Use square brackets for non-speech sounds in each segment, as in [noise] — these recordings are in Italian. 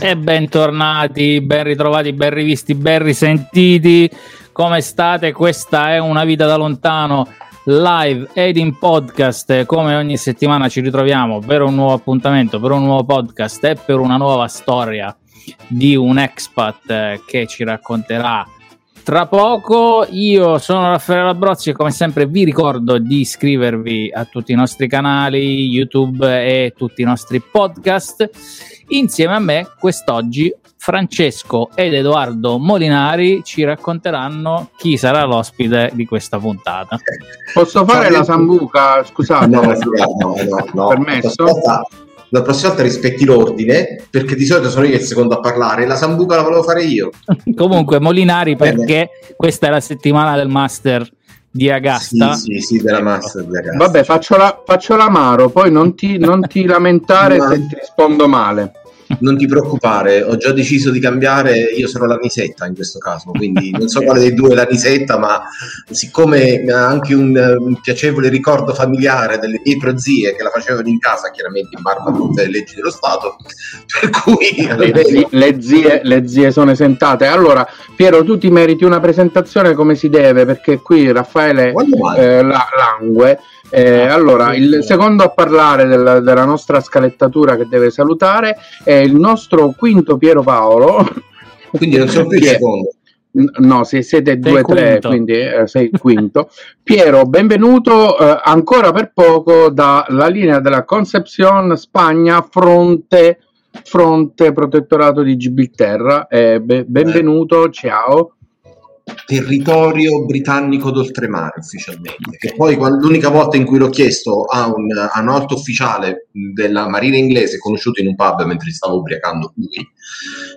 E bentornati, ben ritrovati, ben rivisti, ben risentiti. Come state? Questa è una vita da lontano live ed in podcast. Come ogni settimana ci ritroviamo per un nuovo appuntamento, per un nuovo podcast e per una nuova storia di un expat che ci racconterà tra poco. Io sono Raffaele Labrozzi e come sempre vi ricordo di iscrivervi a tutti i nostri canali YouTube e tutti i nostri podcast. Insieme a me quest'oggi Francesco ed Edoardo Molinari ci racconteranno chi sarà l'ospite di questa puntata. Posso fare Ciao, la sambuca? Scusate, no, no, no, no. permesso? Aspetta, la prossima volta rispetti l'ordine, perché di solito sono io il secondo a parlare, la sambuca la volevo fare io. Comunque, Molinari, perché questa è la settimana del master di Agasta. Sì, sì, sì della master di Agasta. Vabbè, faccio, la, faccio l'amaro, poi non ti, non ti lamentare se ti rispondo male non ti preoccupare, ho già deciso di cambiare, io sono l'anisetta in questo caso, quindi non so [laughs] quale dei due è l'anisetta, ma siccome ha anche un, un, piacevole ricordo familiare delle mie prozie che la facevano in casa, chiaramente in barba a tutte le leggi dello Stato, [laughs] per cui... Le, le, zie, le zie sono esentate. Allora, Piero, tu ti meriti una presentazione come si deve, perché qui Raffaele eh, Langue eh, allora, il secondo a parlare della, della, nostra scalettatura che deve salutare è il nostro quinto Piero Paolo. Quindi non sono [laughs] più il secondo. No, se siete due o tre, quindi eh, sei quinto. [laughs] Piero, benvenuto eh, ancora per poco dalla linea della Concepción Spagna, fronte, fronte protettorato di Gibilterra. Eh, be- benvenuto, ciao territorio britannico d'oltremare ufficialmente, che poi quando, l'unica volta in cui l'ho chiesto a un, a un, alto ufficiale della marina inglese conosciuto in un pub mentre stavo ubriacando lui,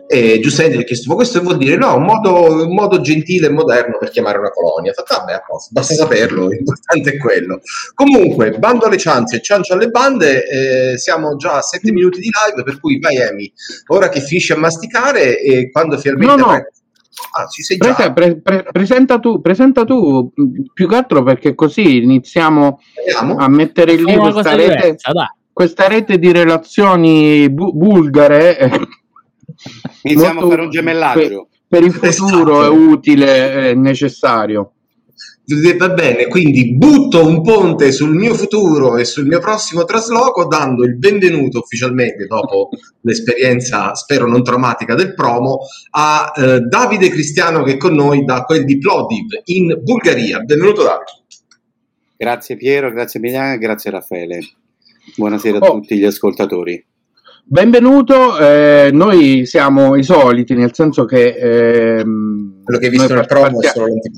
e giustamente gli ho chiesto ma questo vuol dire no, un modo, un modo gentile e moderno per chiamare una colonia, fatto vabbè a posto, basta saperlo, l'importante è quello. Comunque, bando alle cianze e ciancio alle bande, eh, siamo già a 7 minuti di live, per cui vai Emi, ora che finisci a masticare e quando finalmente... No, no. Ah, già. Pre- pre- presenta, tu, presenta tu più che altro perché così iniziamo Vediamo. a mettere lì questa rete, questa rete, di relazioni bu- bulgare. Iniziamo a fare un gemellaggio. Per, per il futuro esatto. è utile e necessario. Va bene, quindi butto un ponte sul mio futuro e sul mio prossimo trasloco dando il benvenuto ufficialmente dopo [laughs] l'esperienza, spero non traumatica, del promo a eh, Davide Cristiano che è con noi da quel di Plodiv in Bulgaria. Benvenuto Davide. Grazie Piero, grazie Emiliano, grazie Raffaele. Buonasera a oh. tutti gli ascoltatori. Benvenuto, eh, noi siamo i soliti, nel senso che... Ehm, Quello che hai visto nel promo partia,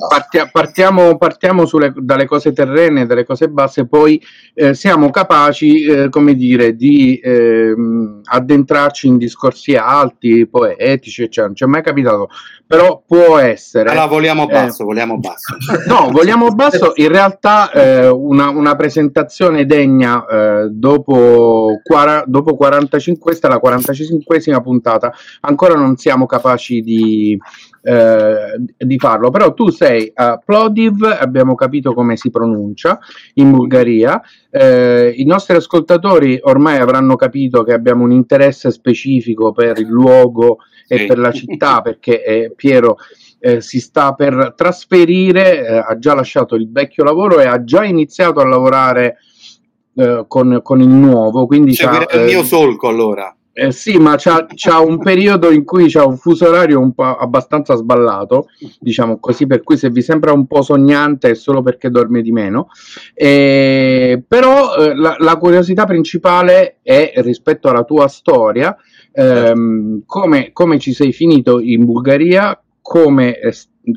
partia, partiamo, partiamo sulle, dalle cose terrene, dalle cose basse, poi eh, siamo capaci, eh, come dire, di ehm, addentrarci in discorsi alti, poetici, eccetera. Non ci è mai capitato, però può essere... Allora vogliamo eh, basso, vogliamo basso. [laughs] no, vogliamo basso, in realtà eh, una, una, presentazione degna eh, dopo, quara, dopo 45 questa è la 45esima puntata, ancora non siamo capaci di, eh, di farlo, però tu sei a Plodiv, abbiamo capito come si pronuncia in Bulgaria, eh, i nostri ascoltatori ormai avranno capito che abbiamo un interesse specifico per il luogo e sì. per la città, [laughs] perché eh, Piero... Eh, si sta per trasferire, eh, ha già lasciato il vecchio lavoro e ha già iniziato a lavorare eh, con, con, il nuovo. Quindi Seguire il mio solco allora. Eh, sì, ma c'ha, c'ha, un periodo in cui c'ha un fuso orario un po' abbastanza sballato, diciamo così, per cui se vi sembra un po' sognante è solo perché dorme di meno. Eh, però eh, la, la, curiosità principale è rispetto alla tua storia, ehm, come, come, ci sei finito in Bulgaria, come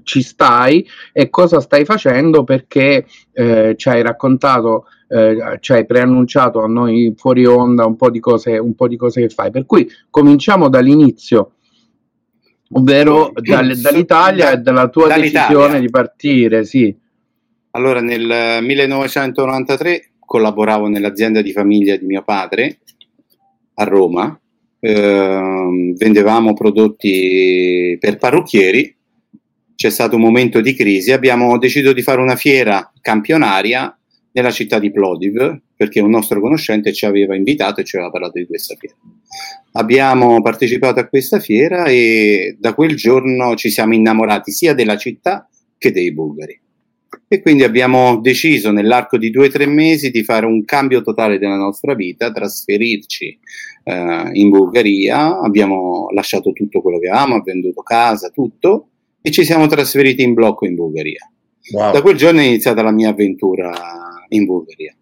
ci stai e cosa stai facendo perché eh, ci hai raccontato eh, ci hai preannunciato a noi fuori onda un po' di cose, un po' di cose che fai. Per cui cominciamo dall'inizio, ovvero [clears throat] dal, [clears throat] dall'Italia e dalla tua dall'Italia. decisione di partire. Sì. Allora, nel 1993 collaboravo nell'azienda di famiglia di mio padre a Roma. Eh, vendevamo prodotti per parrucchieri c'è stato un momento di crisi, abbiamo deciso di fare una fiera campionaria nella città di Plodiv, perché un nostro conoscente ci aveva invitato e ci aveva parlato di questa fiera. Abbiamo partecipato a questa fiera e da quel giorno ci siamo innamorati sia della città che dei bulgari. E quindi abbiamo deciso nell'arco di due o tre mesi di fare un cambio totale della nostra vita, trasferirci eh, in Bulgaria, abbiamo lasciato tutto quello che avevamo, venduto casa, tutto, e ci siamo trasferiti in blocco in Bulgaria. Wow. Da quel giorno è iniziata la mia avventura in Bulgaria.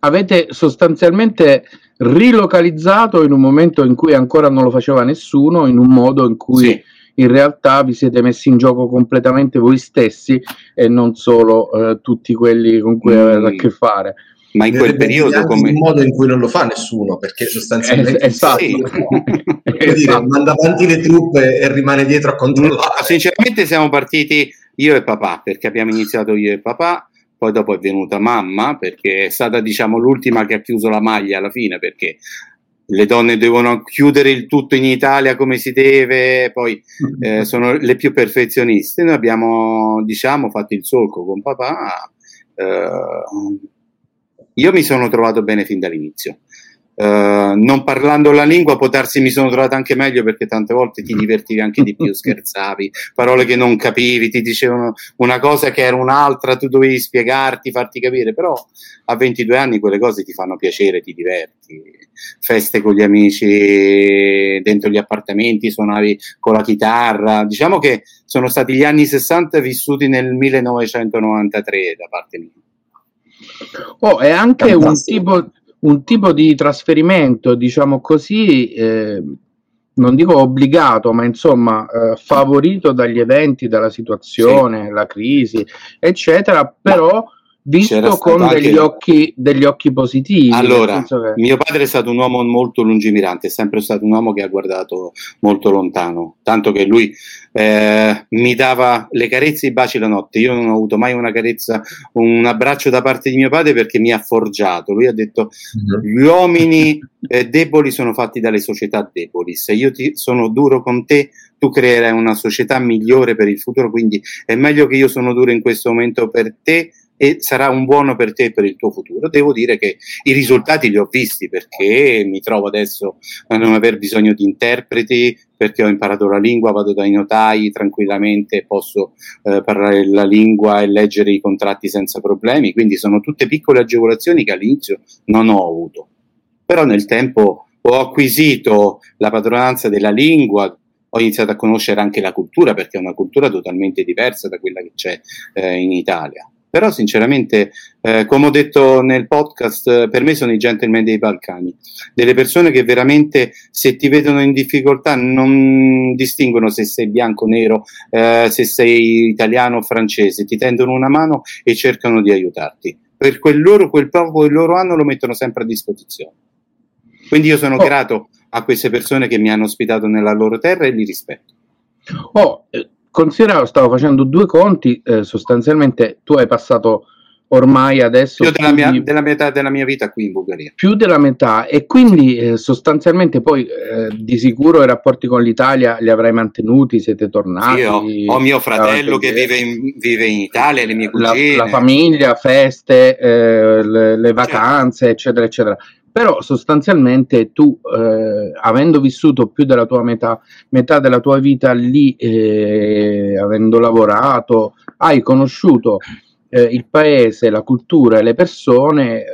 Avete sostanzialmente rilocalizzato in un momento in cui ancora non lo faceva nessuno, in un modo in cui sì. in realtà vi siete messi in gioco completamente voi stessi e non solo eh, tutti quelli con cui mm. avete a che fare. Ma in quel periodo come... un modo in cui non lo fa nessuno, perché sostanzialmente eh, esatto. Sì. [laughs] [laughs] dire, manda avanti le truppe e rimane dietro a controllare. Sinceramente siamo partiti io e papà, perché abbiamo iniziato io e papà, poi dopo è venuta mamma, perché è stata diciamo l'ultima che ha chiuso la maglia alla fine, perché le donne devono chiudere il tutto in Italia come si deve, poi eh, sono le più perfezioniste. Noi abbiamo, diciamo, fatto il solco con papà. Eh, io mi sono trovato bene fin dall'inizio. Uh, non parlando la lingua, può darsi mi sono trovato anche meglio perché tante volte ti divertivi anche di più, [laughs] scherzavi, parole che non capivi, ti dicevano una cosa che era un'altra, tu dovevi spiegarti, farti capire, però a 22 anni quelle cose ti fanno piacere, ti diverti, feste con gli amici dentro gli appartamenti, suonavi con la chitarra, diciamo che sono stati gli anni 60 vissuti nel 1993 da parte mia. Oh, è anche un tipo, un tipo, di trasferimento, diciamo così, eh, non dico obbligato, ma insomma eh, favorito dagli eventi, dalla situazione, sì. la crisi, eccetera, però... Visto con degli, anche... occhi, degli, occhi, positivi. Allora, che... mio padre è stato un uomo molto lungimirante, è sempre stato un uomo che ha guardato molto lontano, tanto che lui eh, mi dava le carezze e i baci la notte. Io non ho avuto mai una carezza, un abbraccio da parte di mio padre perché mi ha forgiato. Lui ha detto: mm-hmm. Gli uomini eh, deboli sono fatti dalle società deboli. Se io ti, sono duro con te, tu creerai una società migliore per il futuro. Quindi è meglio che io sono duro in questo momento per te e sarà un buono per te e per il tuo futuro. Devo dire che i risultati li ho visti perché mi trovo adesso a non aver bisogno di interpreti, perché ho imparato la lingua, vado dai notai tranquillamente, posso eh, parlare la lingua e leggere i contratti senza problemi, quindi sono tutte piccole agevolazioni che all'inizio non ho avuto. Però nel tempo ho acquisito la padronanza della lingua, ho iniziato a conoscere anche la cultura perché è una cultura totalmente diversa da quella che c'è eh, in Italia. Però sinceramente, eh, come ho detto nel podcast, per me sono i gentleman dei Balcani, delle persone che veramente se ti vedono in difficoltà non distinguono se sei bianco o nero, eh, se sei italiano o francese, ti tendono una mano e cercano di aiutarti. Per quel loro, quel poco che loro hanno lo mettono sempre a disposizione. Quindi io sono oh. grato a queste persone che mi hanno ospitato nella loro terra e li rispetto. Oh, eh, considera, stavo facendo due conti, eh, sostanzialmente tu hai passato ormai adesso più della, mia, di, della, metà della mia vita qui in Bulgaria. Più della metà. E quindi eh, sostanzialmente poi eh, di sicuro i rapporti con l'Italia li avrai mantenuti siete tornati? Sì, ho, ho, mio fratello che vive in, vive in, Italia le mie cugine la, la famiglia, feste eh, le, le, vacanze certo. eccetera eccetera. Però sostanzialmente tu, eh, avendo vissuto più della tua metà, metà della tua vita lì, eh, avendo lavorato, hai conosciuto eh, il paese, la cultura e le persone eh,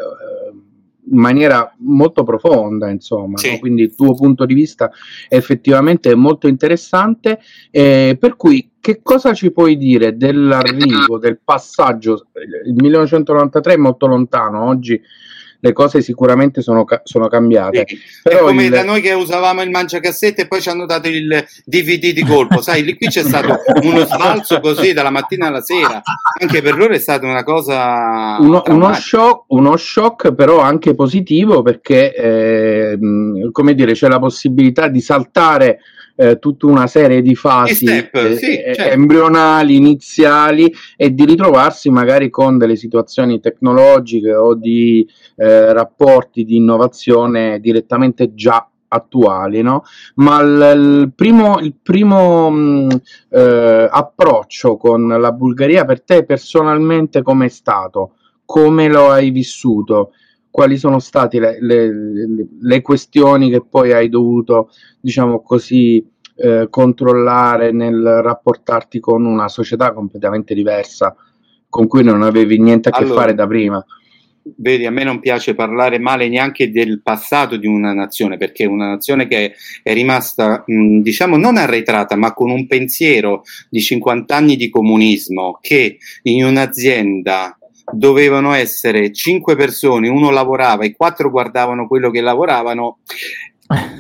in maniera molto profonda, insomma, sì. no? quindi il tuo punto di vista è effettivamente molto interessante, eh, per cui che cosa ci puoi dire dell'arrivo, del passaggio? Il 1993 è molto lontano, oggi le cose sicuramente sono, sono cambiate. Sì, Però come il... da noi che usavamo il mangiacassette e poi ci hanno dato il DVD di colpo, sai, lì qui c'è stato uno sbalzo così dalla mattina alla sera, anche per loro è stata una cosa... Uno, uno, shock, uno shock, però anche positivo perché, eh, come dire, c'è la possibilità di saltare eh, tutta una serie di fasi step, eh, sì, eh, certo. embrionali, iniziali e di ritrovarsi magari con delle situazioni tecnologiche o di eh, rapporti di innovazione direttamente già attuali, no? Ma il, il primo, il primo mh, mm, eh, approccio con la Bulgaria per te personalmente com'è stato? come lo hai vissuto? Quali sono state le, le, le questioni che poi hai dovuto, diciamo così, eh, controllare nel rapportarti con una società completamente diversa con cui non avevi niente a che allora, fare da prima? vedi, a me non piace parlare male neanche del passato di una nazione, perché una nazione che è rimasta, mh, diciamo, non arretrata, ma con un pensiero di 50 anni di comunismo, che in un'azienda dovevano essere cinque persone, uno lavorava e quattro guardavano quello che lavoravano,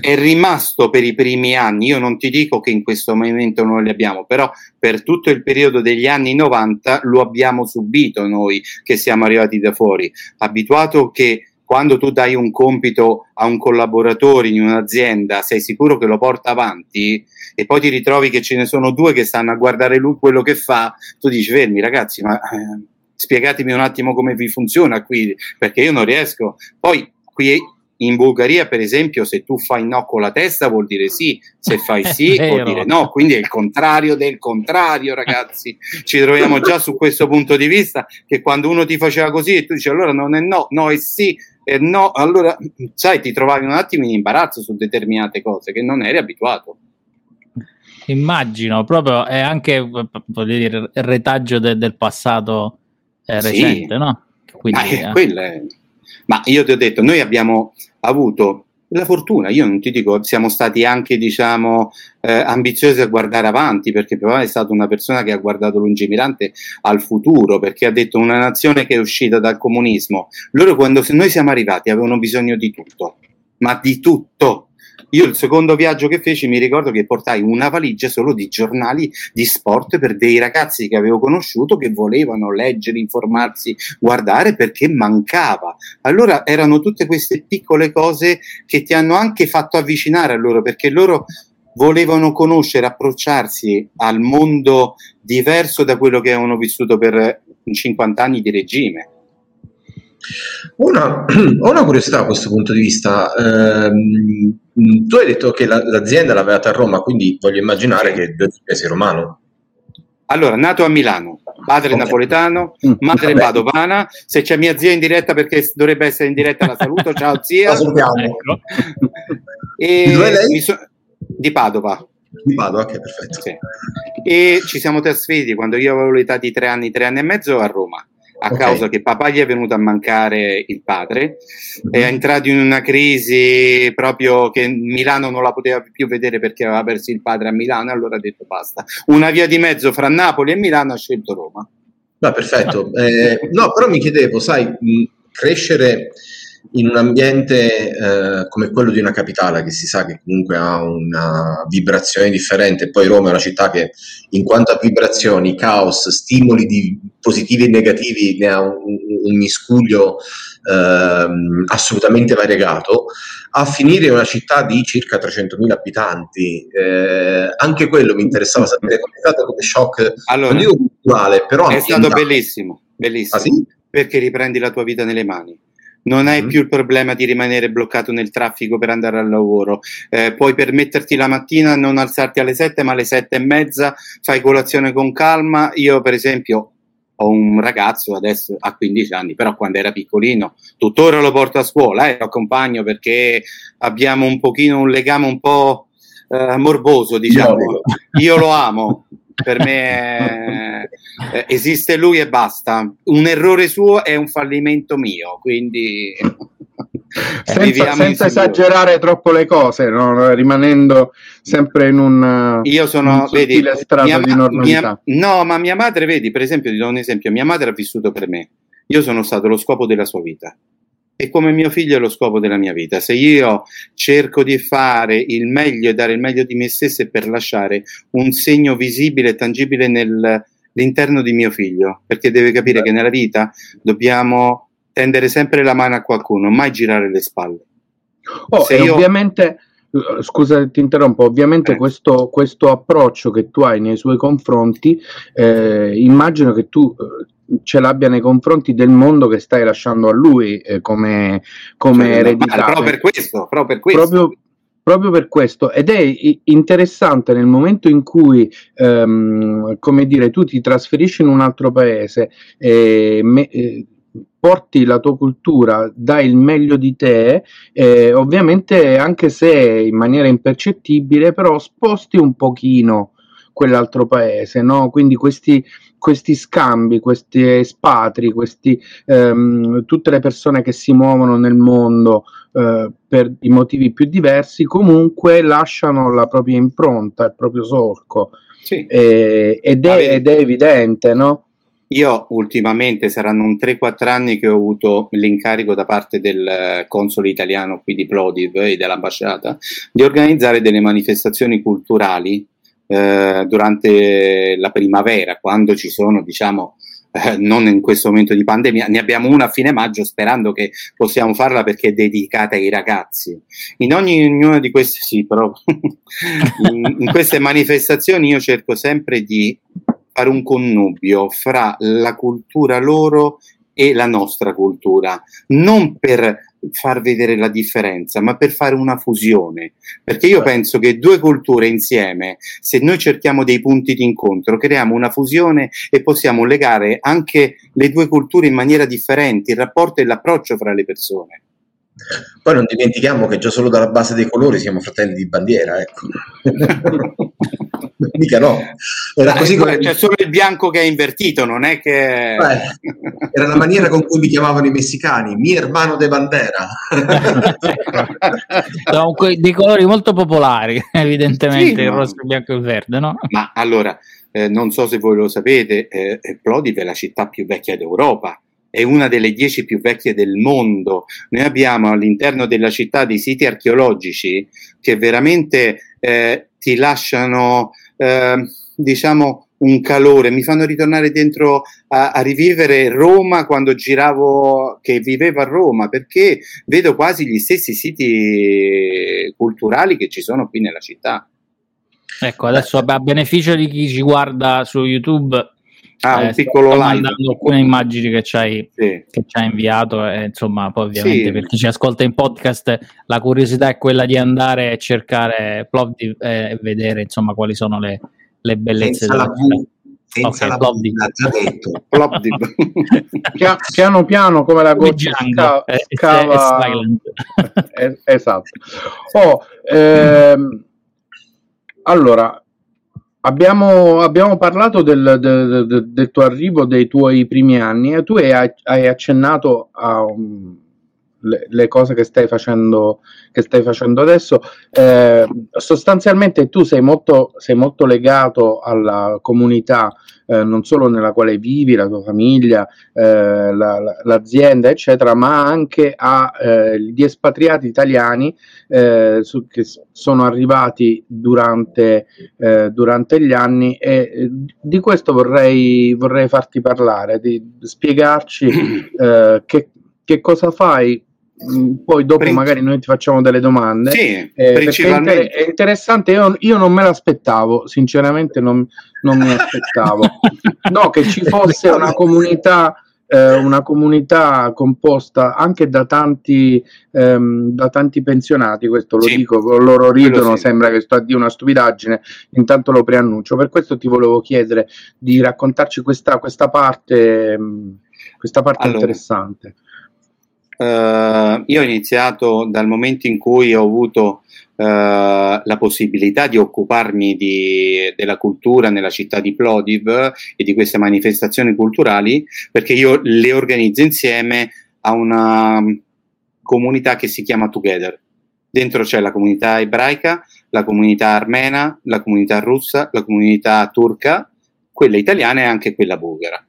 è rimasto per i primi anni, io non ti dico che in questo momento non li abbiamo, però per tutto il periodo degli anni 90 lo abbiamo subito noi che siamo arrivati da fuori, abituato che quando tu dai un compito a un collaboratore in un'azienda, sei sicuro che lo porta avanti e poi ti ritrovi che ce ne sono due che stanno a guardare lui quello che fa, tu dici fermi ragazzi, ma eh, spiegatemi un attimo come vi funziona qui, perché io non riesco. Poi qui in Bulgaria, per esempio, se tu fai no con la testa vuol dire sì, se fai [laughs] sì vuol dire no, quindi è il contrario del contrario, ragazzi. Ci troviamo già su questo punto di vista che quando uno ti faceva così e tu dici allora non è no, no è sì, e no, allora sai, ti trovavi un attimo in imbarazzo su determinate cose che non eri abituato. Immagino, proprio è anche voglio dire, il retaggio de- del passato eh, recente, sì. no? Quindi, Ma, è, eh. Ma io ti ho detto, noi abbiamo avuto la fortuna, io non ti dico, siamo stati anche, diciamo, eh, ambiziosi a guardare avanti, perché papà è stata una persona che ha guardato lungimirante al futuro, perché ha detto una nazione che è uscita dal comunismo. Loro quando noi siamo arrivati avevano bisogno di tutto, ma di tutto. Io il secondo viaggio che feci mi ricordo che portai una valigia solo di giornali di sport per dei ragazzi che avevo conosciuto che volevano leggere, informarsi, guardare perché mancava. Allora erano tutte queste piccole cose che ti hanno anche fatto avvicinare a loro perché loro volevano conoscere, approcciarsi al mondo diverso da quello che avevano vissuto per 50 anni di regime. Una, [clears throat] una curiosità a questo punto di vista. Eh, tu hai detto che la, l'azienda l'avevate a Roma, quindi voglio immaginare che sei romano. Allora, nato a Milano, padre okay. napoletano, mm, madre Vabbè. padovana. Se c'è mia zia in diretta, perché dovrebbe essere in diretta, la saluto. [laughs] Ciao zia. La salutiamo. Ecco. [laughs] E di, lei? So- di Padova. Di Padova, ok, perfetto. Sì. E ci siamo trasferiti quando io avevo l'età di tre anni, tre anni e mezzo a Roma a okay. causa che papà gli è venuto a mancare il padre, è entrato in una crisi proprio che Milano non la poteva più vedere perché aveva perso il padre a Milano, allora ha detto basta. Una via di mezzo fra Napoli e Milano ha scelto Roma. No, perfetto. Eh, no, però mi chiedevo, sai, mh, crescere in un ambiente eh, come quello di una capitale che si sa che comunque ha una vibrazione differente, poi Roma è una città che in quanto a vibrazioni, caos, stimoli positivi e negativi ne ha un, un miscuglio eh, assolutamente variegato, a finire in una città di circa 300.000 abitanti. Eh, anche quello mi interessava sapere come è stato come shock, allora, non dico culturale, però... È stato bellissimo, bellissimo, ah, sì? perché riprendi la tua vita nelle mani non hai mm-hmm. più il problema di rimanere bloccato nel traffico per andare al lavoro, eh, puoi permetterti la mattina non alzarti alle 7 ma alle 7 e mezza, fai colazione con calma, io per esempio ho un ragazzo adesso ha 15 anni, però quando era piccolino, tuttora lo porto a scuola e eh, lo accompagno perché abbiamo un pochino un legame un po' eh, morboso, diciamo. Io lo amo, per me eh, esiste lui e basta. Un errore suo è un fallimento mio, quindi senza, senza esagerare troppo le cose, no? rimanendo sempre in un, Io sono, un vedi, mia, di normalità. Mia, no, ma mia madre, vedi, per esempio, ti do un esempio, mia madre ha vissuto per me. Io sono stato lo scopo della sua vita e come mio figlio è lo scopo della mia vita. Se io cerco di fare il meglio e dare il meglio di me stesso per lasciare un segno visibile e tangibile nell'interno di mio figlio, perché deve capire che nella vita dobbiamo tendere sempre la mano a qualcuno, mai girare le spalle. Oh, e io... ovviamente scusa ti interrompo, ovviamente eh. questo, questo, approccio che tu hai nei suoi confronti, eh, immagino che tu eh, ce l'abbia nei confronti del mondo che stai lasciando a lui eh, come, come cioè, eredità. Proprio per questo, proprio per questo. Proprio, proprio per questo ed è interessante nel momento in cui ehm, come dire tu ti trasferisci in un altro paese eh, me, eh, porti la tua cultura, dai il meglio di te, eh, ovviamente anche se in maniera impercettibile, però sposti un pochino quell'altro paese, no? Quindi questi, questi scambi, questi espatri, questi, ehm, tutte le persone che si muovono nel mondo eh, per i motivi più diversi, comunque lasciano la propria impronta, il proprio solco. Sì. Eh, ed, è, ed è evidente, no? Io ultimamente saranno un 3-4 anni che ho avuto l'incarico da parte del eh, console italiano qui di Plodiv e dell'ambasciata di organizzare delle manifestazioni culturali eh, durante la primavera, quando ci sono, diciamo, eh, non in questo momento di pandemia, ne abbiamo una a fine maggio sperando che possiamo farla perché è dedicata ai ragazzi. In ogni, ognuna di queste, sì, però [laughs] in, in queste manifestazioni io cerco sempre di fare un connubio fra la cultura loro e la nostra cultura, non per far vedere la differenza, ma per fare una fusione. Perché io penso che due culture insieme, se noi cerchiamo dei punti di incontro, creiamo una fusione e possiamo legare anche le due culture in maniera differente, il rapporto e l'approccio fra le persone. Poi non dimentichiamo che già solo dalla base dei colori siamo fratelli di bandiera, ecco. [laughs] Mica no. Era Dai, così come... C'è solo il bianco che è invertito, non è che... Beh, era la maniera con cui mi chiamavano i messicani, mi hermano de bandera. [laughs] Sono dei colori molto popolari, [laughs] evidentemente, sì, il rosso, il bianco e il verde, no? Ma allora, eh, non so se voi lo sapete, eh, Plodiv è la città più vecchia d'Europa è una delle dieci più vecchie del mondo. Noi abbiamo all'interno della città dei siti archeologici che veramente eh, ti lasciano, eh, diciamo, un calore, mi fanno ritornare dentro a, a, rivivere Roma quando giravo, che vivevo a Roma, perché vedo quasi gli stessi siti culturali che ci sono qui nella città. Ecco, adesso a beneficio di chi ci guarda su YouTube, Ah, eh, un piccolo live. alcune immagini che ci hai, sì. che ci hai inviato e insomma poi ovviamente sì. per chi ci ascolta in podcast la curiosità è quella di andare a cercare Plovdiv eh, e vedere insomma quali sono le, le bellezze senza della v, senza okay, la Plovdiv. [laughs] [laughs] piano piano come la goccia eh, scava eh, [laughs] esatto oh, ehm, allora Abbiamo, abbiamo, parlato del, del, del, tuo arrivo, dei tuoi primi anni e tu hai, hai accennato a um, le, le, cose che stai facendo, che stai facendo adesso. Eh, sostanzialmente tu sei molto, sei molto legato alla comunità eh, non solo nella quale vivi, la tua famiglia, eh, la, la, l'azienda, eccetera, ma anche agli eh, espatriati italiani eh, su, che sono arrivati durante, eh, durante gli anni e di questo vorrei, vorrei farti parlare, di spiegarci [clears throat] che, che cosa fai poi dopo Prin- magari noi ti facciamo delle domande. Sì, eh, principalmente. È, interessante, io, io, non me l'aspettavo, sinceramente non, non mi aspettavo. no, che ci [laughs] fosse una comunità, eh, una comunità composta anche da tanti, ehm, da tanti pensionati, questo lo sì, dico, loro ridono, sì. sembra che sto a dire una stupidaggine, intanto lo preannuncio. Per questo ti volevo chiedere di raccontarci questa, questa parte, questa parte allora. interessante. Uh, io ho iniziato dal momento in cui ho avuto uh, la possibilità di occuparmi di, della cultura nella città di Plodiv e di queste manifestazioni culturali, perché io le organizzo insieme a una comunità che si chiama Together. Dentro c'è la comunità ebraica, la comunità armena, la comunità russa, la comunità turca, quella italiana e anche quella bulgara.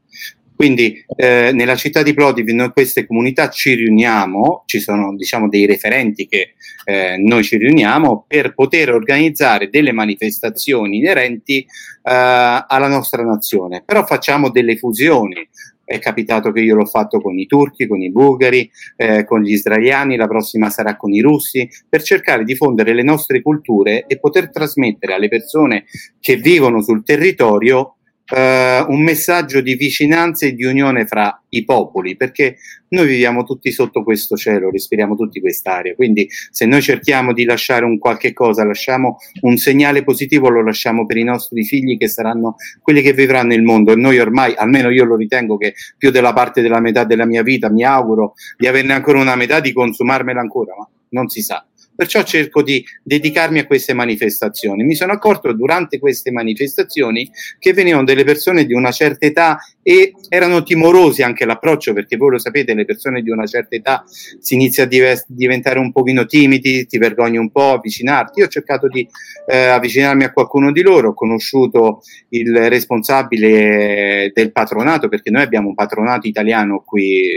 Quindi eh, nella città di Plodiv noi queste comunità ci riuniamo, ci sono diciamo dei referenti che eh, noi ci riuniamo per poter organizzare delle manifestazioni inerenti eh, alla nostra nazione, però facciamo delle fusioni. È capitato che io l'ho fatto con i turchi, con i bulgari, eh, con gli israeliani, la prossima sarà con i russi, per cercare di diffondere le nostre culture e poter trasmettere alle persone che vivono sul territorio eh, un messaggio di vicinanza e di unione fra i popoli, perché noi viviamo tutti sotto questo cielo, respiriamo tutti quest'aria, quindi se noi cerchiamo di lasciare un qualche cosa, lasciamo un segnale positivo, lo lasciamo per i nostri figli che saranno quelli che vivranno il mondo e noi ormai, almeno io lo ritengo che più della parte della metà della mia vita, mi auguro di averne ancora una metà, di consumarmela ancora, ma non si sa. Perciò cerco di dedicarmi a queste manifestazioni. Mi sono accorto durante queste manifestazioni che venivano delle persone di una certa età e erano timorosi anche l'approccio, perché voi lo sapete, le persone di una certa età si inizia a div- diventare un pochino timidi, ti vergogni un po' avvicinarti. Io ho cercato di eh, avvicinarmi a qualcuno di loro, ho conosciuto il responsabile del patronato, perché noi abbiamo un patronato italiano qui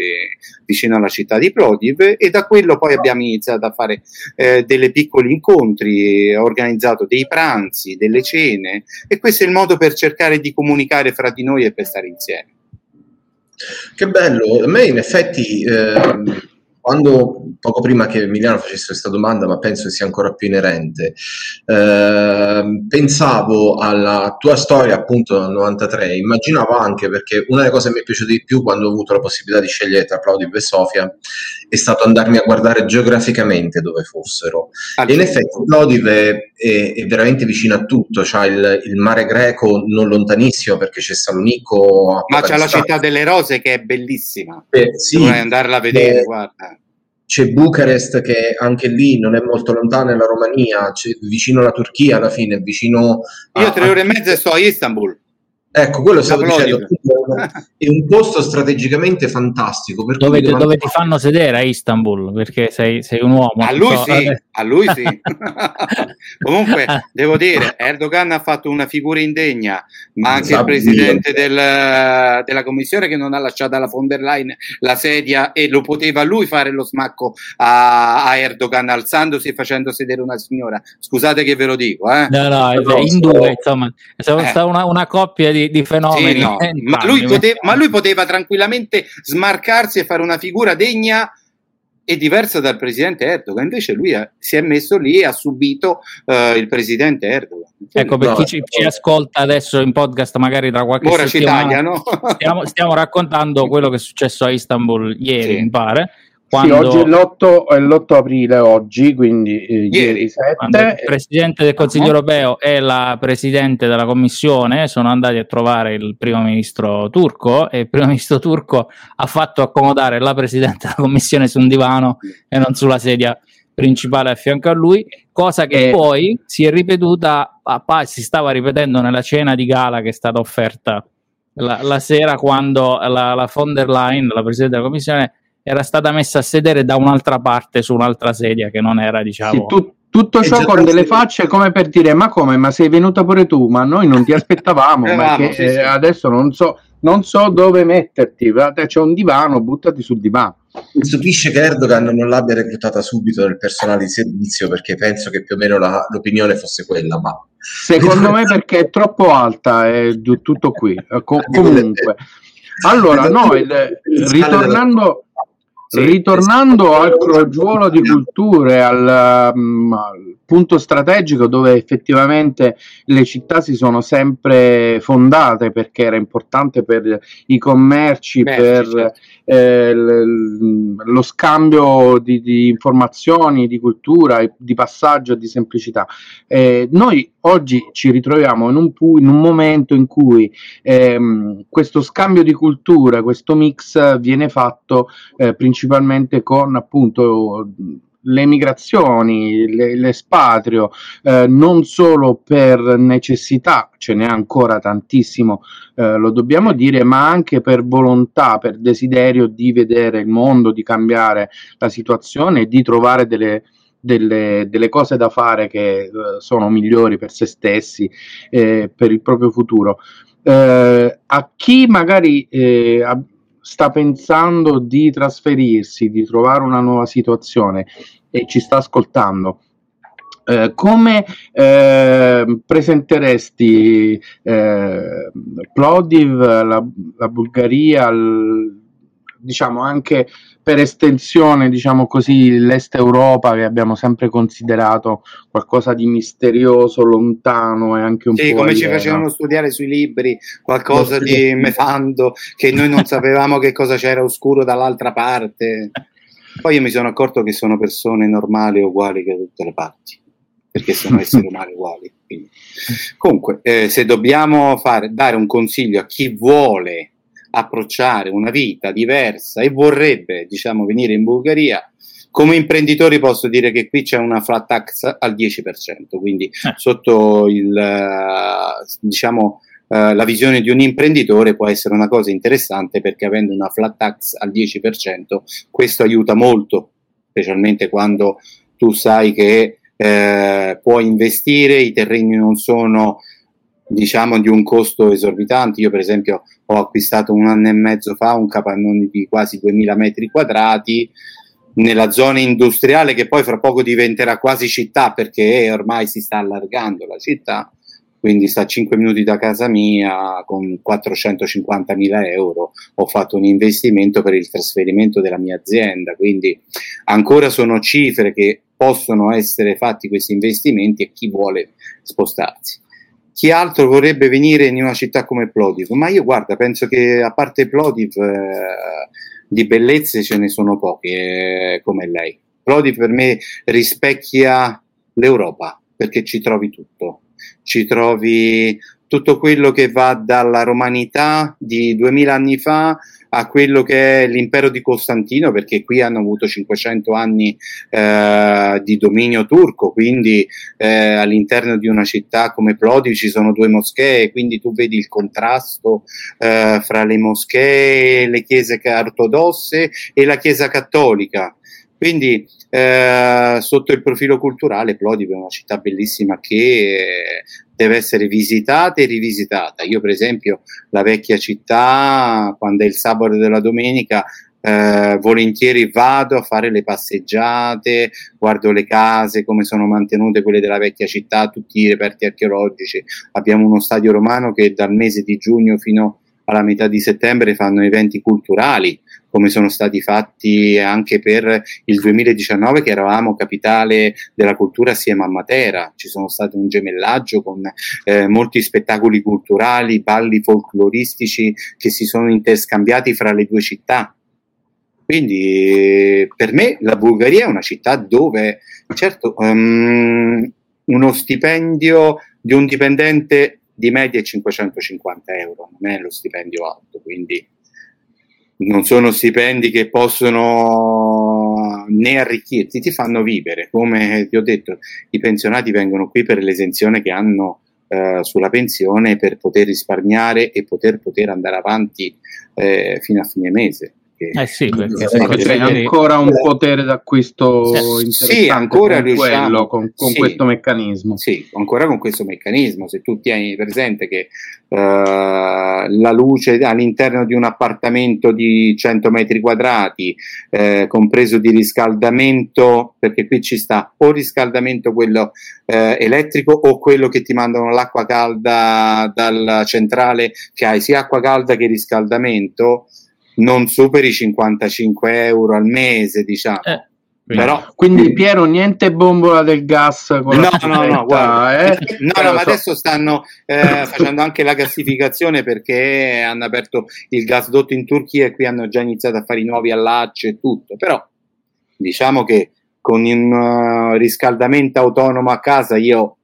vicino alla città di Plodiv e da quello poi abbiamo iniziato a fare eh, dei piccoli incontri, ho organizzato dei pranzi, delle cene e questo è il modo per cercare di comunicare fra di noi e per stare insieme. Che bello, a me in effetti eh, quando poco prima che Emiliano facesse questa domanda, ma penso sia ancora più inerente, eh, pensavo alla tua storia appunto nel 93, immaginavo anche perché una delle cose che mi è piaciuta di più quando ho avuto la possibilità di scegliere tra Plaudiv e Sofia è stato andarmi a guardare geograficamente dove fossero. Ah, e in effetti Plaudiv è, è, veramente vicino a tutto, c'ha il, il, mare greco non lontanissimo perché c'è Salonico. Ma c'è la città delle rose che è bellissima. Eh, sì, Dovrei andarla a vedere, eh, guarda c'è Bucarest che anche lì non è molto lontana, è la Romania, vicino alla Turchia alla fine, vicino... Io a, tre ore e mezza sto a Istanbul. Ecco, quello stavo dicendo, è un posto strategicamente fantastico. dove, dove ti fanno sedere a Istanbul, perché sei, sei un uomo. A lui so, sì, a lui sì. [laughs] Comunque, devo dire, [laughs] Erdogan ha fatto una figura indegna, ma anche Sabbio. il presidente del, della commissione che non ha lasciato alla von der Leyen la sedia e lo poteva lui fare lo smacco a, a Erdogan alzandosi e facendo sedere una signora. Scusate che ve lo dico. Eh. No, no, in due, insomma, è stata eh. una, una coppia di di, fenomeni. Sì, no. ma, lui pote- ma, lui poteva tranquillamente smarcarsi e fare una figura degna e diversa dal presidente Erdogan. Invece lui ha, si è messo lì e ha subito uh, il presidente Erdogan. Ecco, per chi ci, ci, ascolta adesso in podcast, magari tra qualche Ora settimana, ci tagliano. stiamo, stiamo, raccontando [laughs] quello che è successo a Istanbul ieri, sì. mi pare quando... Sì, oggi è l'8, è l'8 aprile, oggi, quindi eh, ieri 7. Il Presidente del Consiglio uh-huh. europeo e la Presidente della Commissione sono andati a trovare il Primo Ministro turco e il Primo [laughs] Ministro turco ha fatto accomodare la Presidente della Commissione su un divano e non sulla sedia principale a fianco a lui, cosa che eh. poi si è ripetuta, si stava ripetendo nella cena di gala che è stata offerta la, la sera quando la, la von der Leyen, la Presidente della Commissione, era stata messa a sedere da un'altra parte su un'altra sedia che non era, diciamo. Sì, tu, tutto ciò con delle facce come per dire: Ma come? Ma sei venuta pure tu? Ma noi non ti aspettavamo. perché, sì, sì. Eh, adesso non so, non so dove metterti. C'è un divano, buttati sul divano. Mi stupisce che Erdogan non l'abbia reclutata subito nel personale di servizio perché penso che più o meno la, l'opinione fosse quella. Ma secondo me [laughs] perché è troppo alta, è tutto qui. Com- comunque, allora, no, il, ritornando sì, Ritornando al crogiuolo di culture, al, um, al, punto strategico dove effettivamente le città si sono sempre fondate perché era importante per i commerci, Beh, per certo. Eh, lo scambio di, di, informazioni, di cultura, di passaggio di semplicità. Eh, noi oggi ci ritroviamo in un, pu- in un momento in cui ehm, questo scambio di cultura, questo mix viene fatto eh, principalmente con appunto le migrazioni, le, l'espatrio, eh, non solo per necessità, ce n'è ancora tantissimo, eh, lo dobbiamo dire, ma anche per volontà, per desiderio di vedere il mondo, di cambiare la situazione e di trovare delle, delle, delle, cose da fare che uh, sono migliori per se stessi e per il proprio futuro. Uh, a chi magari eh, sta pensando di trasferirsi, di trovare una nuova situazione e ci sta ascoltando, eh, come eh, presenteresti eh, Plodiv, la, la Bulgaria, l, diciamo anche per estensione, diciamo così, l'Est Europa che abbiamo sempre considerato qualcosa di misterioso, lontano e anche un sì, po' come ci alieno. facevano studiare sui libri qualcosa Lo di stesso. mefando che noi non [laughs] sapevamo che cosa c'era oscuro dall'altra parte. Poi io mi sono accorto che sono persone normali e uguali che da tutte le parti, perché sono [laughs] esseri umani uguali. quindi. Comunque, eh, se dobbiamo fare, dare un consiglio a chi vuole approcciare una vita diversa e vorrebbe, diciamo, venire in Bulgaria, come imprenditori posso dire che qui c'è una flat tax al 10%, quindi Eh. sotto il, eh, diciamo, eh, la visione di un imprenditore può essere una cosa interessante perché avendo una flat tax al 10% questo aiuta molto, specialmente quando tu sai che eh, puoi investire, i terreni non sono diciamo di un costo esorbitante. Io per esempio ho acquistato un anno e mezzo fa un capannone di quasi 2000 metri quadrati nella zona industriale che poi fra poco diventerà quasi città perché ormai si sta allargando la città quindi sta a 5 minuti da casa mia con 450 mila euro ho fatto un investimento per il trasferimento della mia azienda quindi ancora sono cifre che possono essere fatti questi investimenti e chi vuole spostarsi chi altro vorrebbe venire in una città come Plodiv ma io guarda penso che a parte Plodiv eh, di bellezze ce ne sono poche eh, come lei. Plodiv per me rispecchia l'Europa perché ci trovi tutto. Ci trovi tutto quello che va dalla romanità di 2000 anni fa a quello che è l'impero di Costantino, perché qui hanno avuto 500 anni eh, di dominio turco, quindi eh, all'interno di una città come Plodi ci sono due moschee, quindi tu vedi il contrasto eh, fra le moschee, le chiese ortodosse e la chiesa cattolica. Quindi eh, sotto il profilo culturale Plodiv è una città bellissima che deve essere visitata e rivisitata. Io per esempio la vecchia città, quando è il sabato della domenica, eh, volentieri vado a fare le passeggiate, guardo le case, come sono mantenute quelle della vecchia città, tutti i reperti archeologici. Abbiamo uno stadio romano che dal mese di giugno fino alla metà di settembre fanno eventi culturali, come sono stati fatti anche per il 2019 che eravamo capitale della cultura assieme a Matera, ci sono stato un gemellaggio con eh, molti spettacoli culturali, balli folcloristici che si sono interscambiati fra le due città. Quindi per me la Bulgaria è una città dove, certo, um, uno stipendio di un dipendente di media è 550 euro, non è lo stipendio alto, quindi non sono stipendi che possono né arricchirti, ti fanno vivere. Come ti ho detto, i pensionati vengono qui per l'esenzione che hanno eh, sulla pensione per poter risparmiare e poter, poter andare avanti eh, fino a fine mese. Eh sì, perché Eh, c'è ancora un potere d'acquisto sì, interessante sì, ancora con, riusciamo, quello, con, con sì, questo meccanismo. Sì, ancora con questo meccanismo. Se tu tieni presente che uh, la luce all'interno di un appartamento di 100 metri quadrati, eh, compreso di riscaldamento, perché qui ci sta o riscaldamento quello eh, elettrico o quello che ti mandano l'acqua calda dalla centrale, che hai sia acqua calda che riscaldamento non superi i 55 euro al mese, diciamo. Eh, Però, Quindi Piero, niente bombola del gas con no, la no, no, guarda, eh? no, no, ma so. adesso stanno eh, [coughs] facendo anche la gassificazione perché hanno aperto il gasdotto in Turchia e qui hanno già iniziato a fare i nuovi allacci e tutto. Però diciamo che con un uh, riscaldamento autonomo a casa io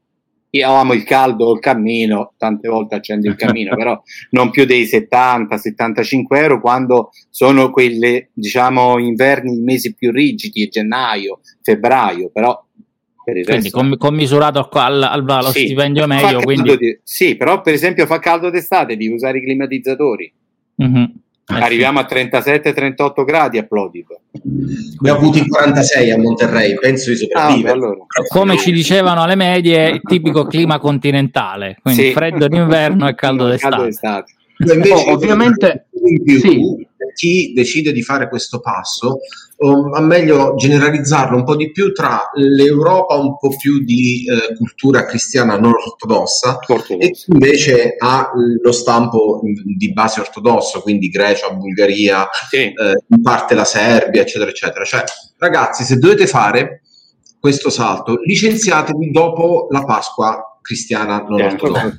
io amo il caldo il cammino, tante volte accendo il cammino, [laughs] però non più dei 70-75 euro quando sono quelle, diciamo, inverni, i mesi più rigidi, gennaio, febbraio, però quindi resto... commisurato al, al, allo sì, stipendio medio. Quindi... Di, sì, però per esempio fa caldo d'estate, devi usare i climatizzatori. Mm-hmm. Eh, Arriviamo sì. a 37-38 gradi a Plodiv. Ne ho avuti 46 a Monterrey, penso di sopravvivere. Ah, allora. Come ci dicevano alle medie, il tipico clima continentale, quindi sì. freddo d'inverno e caldo d'estate. Caldo d'estate. Invece, oh, ovviamente, in più, sì. chi decide di fare questo passo o a meglio generalizzarlo un po' di più tra l'Europa un po' più di eh, cultura cristiana non ortodossa e chi invece ha lo stampo di base ortodosso, quindi Grecia, Bulgaria, Sì. eh, in parte la Serbia, eccetera, eccetera. Cioè, ragazzi, se dovete fare questo salto, licenziatevi dopo la Pasqua cristiana non ortodossa.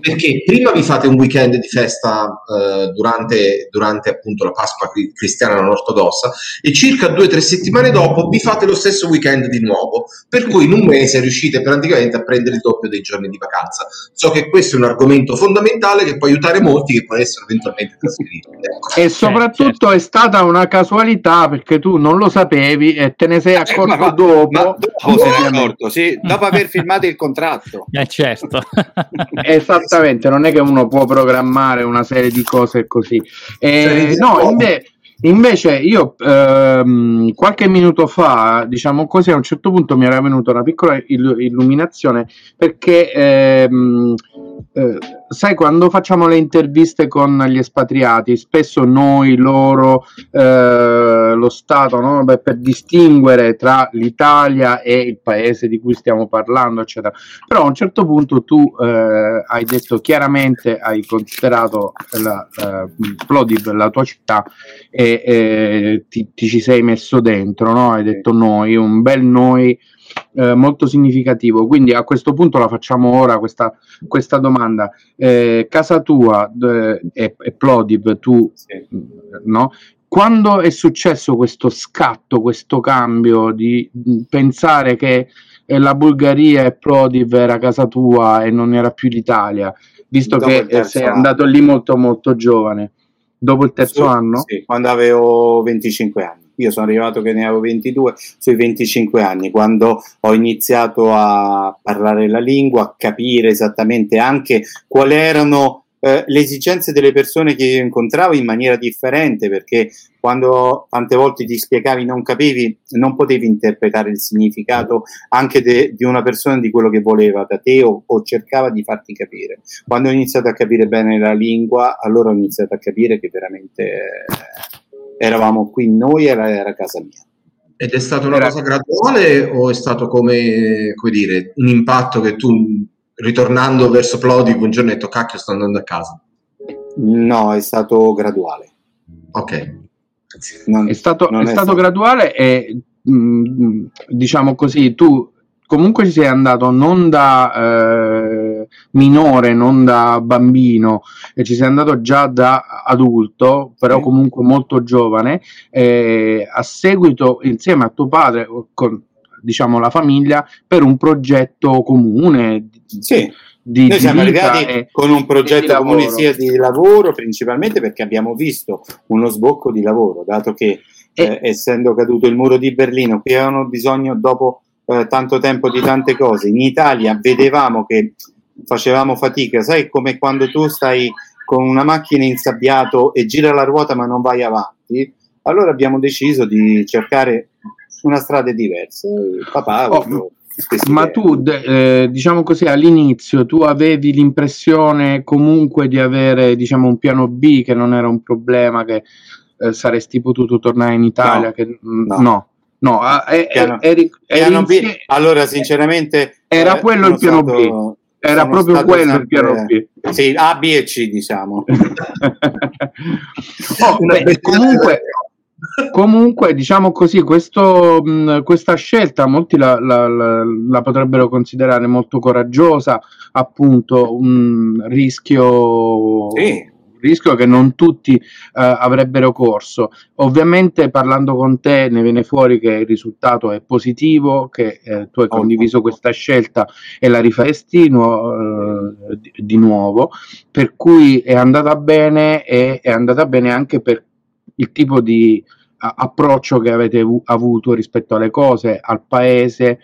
Perché prima vi fate un weekend di festa eh, durante, durante appunto la Pasqua cri- cristiana non ortodossa e circa due o tre settimane dopo vi fate lo stesso weekend di nuovo, per cui in un mese riuscite praticamente a prendere il doppio dei giorni di vacanza. So che questo è un argomento fondamentale che può aiutare molti che può essere eventualmente trasferibile. [laughs] Ecco. E soprattutto è stata una casualità perché tu non lo sapevi e te ne sei accorto Eh, ma- dopo. Ma dopo se ne è Ovviamente. accorto, sì, dopo aver firmato il contratto. Eh, certo. [laughs] Esattamente, non è che uno può programmare una serie di cose così. Eh, no, cose. inve- invece io ehm, qualche minuto fa, diciamo così, a un certo punto mi era venuta una piccola il- illuminazione perché ehm, eh, sai quando facciamo le interviste con gli espatriati, spesso noi, loro, eh, lo Stato, no? Beh, per distinguere tra l'Italia e il paese di cui stiamo parlando, eccetera. Però a un certo punto tu eh, hai detto chiaramente, hai considerato la, eh, Plovdiv, la tua città, e eh, ti, ti ci sei messo dentro, no? hai detto noi, un bel noi eh, molto significativo. Quindi a questo punto la facciamo ora questa, questa domanda. Eh, casa tua e, e Plovdiv, tu Sì. no? Quando è successo questo scatto, questo cambio di pensare che eh, la Bulgaria e Plovdiv era casa tua e non era più l'Italia, visto Dopo che eh, sei anno. andato lì molto molto giovane? Dopo il terzo Su- anno? Sì, quando avevo 25 anni. Io sono arrivato che ne avevo 22, sui 25 anni, quando ho iniziato a parlare la lingua, a capire esattamente anche quali erano eh, le esigenze delle persone che io incontravo in maniera differente, perché quando tante volte ti spiegavi non capivi, non potevi interpretare il significato anche de- di una persona di quello che voleva da te o, o cercava di farti capire. Quando ho iniziato a capire bene la lingua, allora ho iniziato a capire che veramente eh, eravamo qui noi, era, era casa mia. Ed è stata una Era- cosa graduale o è stato come, come dire, un impatto che tu, ritornando verso Plovdiv, un giorno hai detto cacchio sto andando a casa? No, è stato graduale. Ok. Non- È stato, è stato graduale e mh, diciamo così, tu comunque ci sei andato non da eh, minore, non da bambino, e ci sei andato già da adulto, però Sì. comunque molto giovane, eh, a seguito insieme a tuo padre, con diciamo la famiglia, per un progetto comune Sì, di, noi siamo arrivati e- con un progetto di comune sia di lavoro, principalmente perché abbiamo visto uno sbocco di lavoro, dato che eh, essendo caduto il muro di Berlino, qui avevano bisogno dopo eh, tanto tempo di tante cose. In Italia vedevamo che facevamo fatica, sai come quando tu stai con una macchina insabbiato e gira la ruota ma non vai avanti, allora abbiamo deciso di cercare una strada diversa. Papà Oh, Ma tu, eh, diciamo così, all'inizio tu avevi l'impressione comunque di avere, diciamo, un piano B che non era un problema, che eh, saresti potuto tornare in Italia, No, che mm, no. no, no, ah, eh, Piano- eh, eri- eri Piano B, insie- allora sinceramente Era eh, quello il piano stato- era sono proprio quello il sempre- piano B. Sì, A, B e C diciamo. [laughs] Oh, beh, comunque, comunque, diciamo così, questo, mh, questa scelta molti la, la- la- la potrebbero considerare molto coraggiosa, appunto un rischio, Sì. Rischio che non tutti eh, avrebbero corso. Ovviamente parlando con te ne viene fuori che il risultato è positivo, che eh, tu hai condiviso questa scelta e la rifaresti nuo- eh, di, di nuovo, per cui è andata bene e è andata bene anche per il tipo di a- approccio che avete avu- avuto rispetto alle cose, al paese.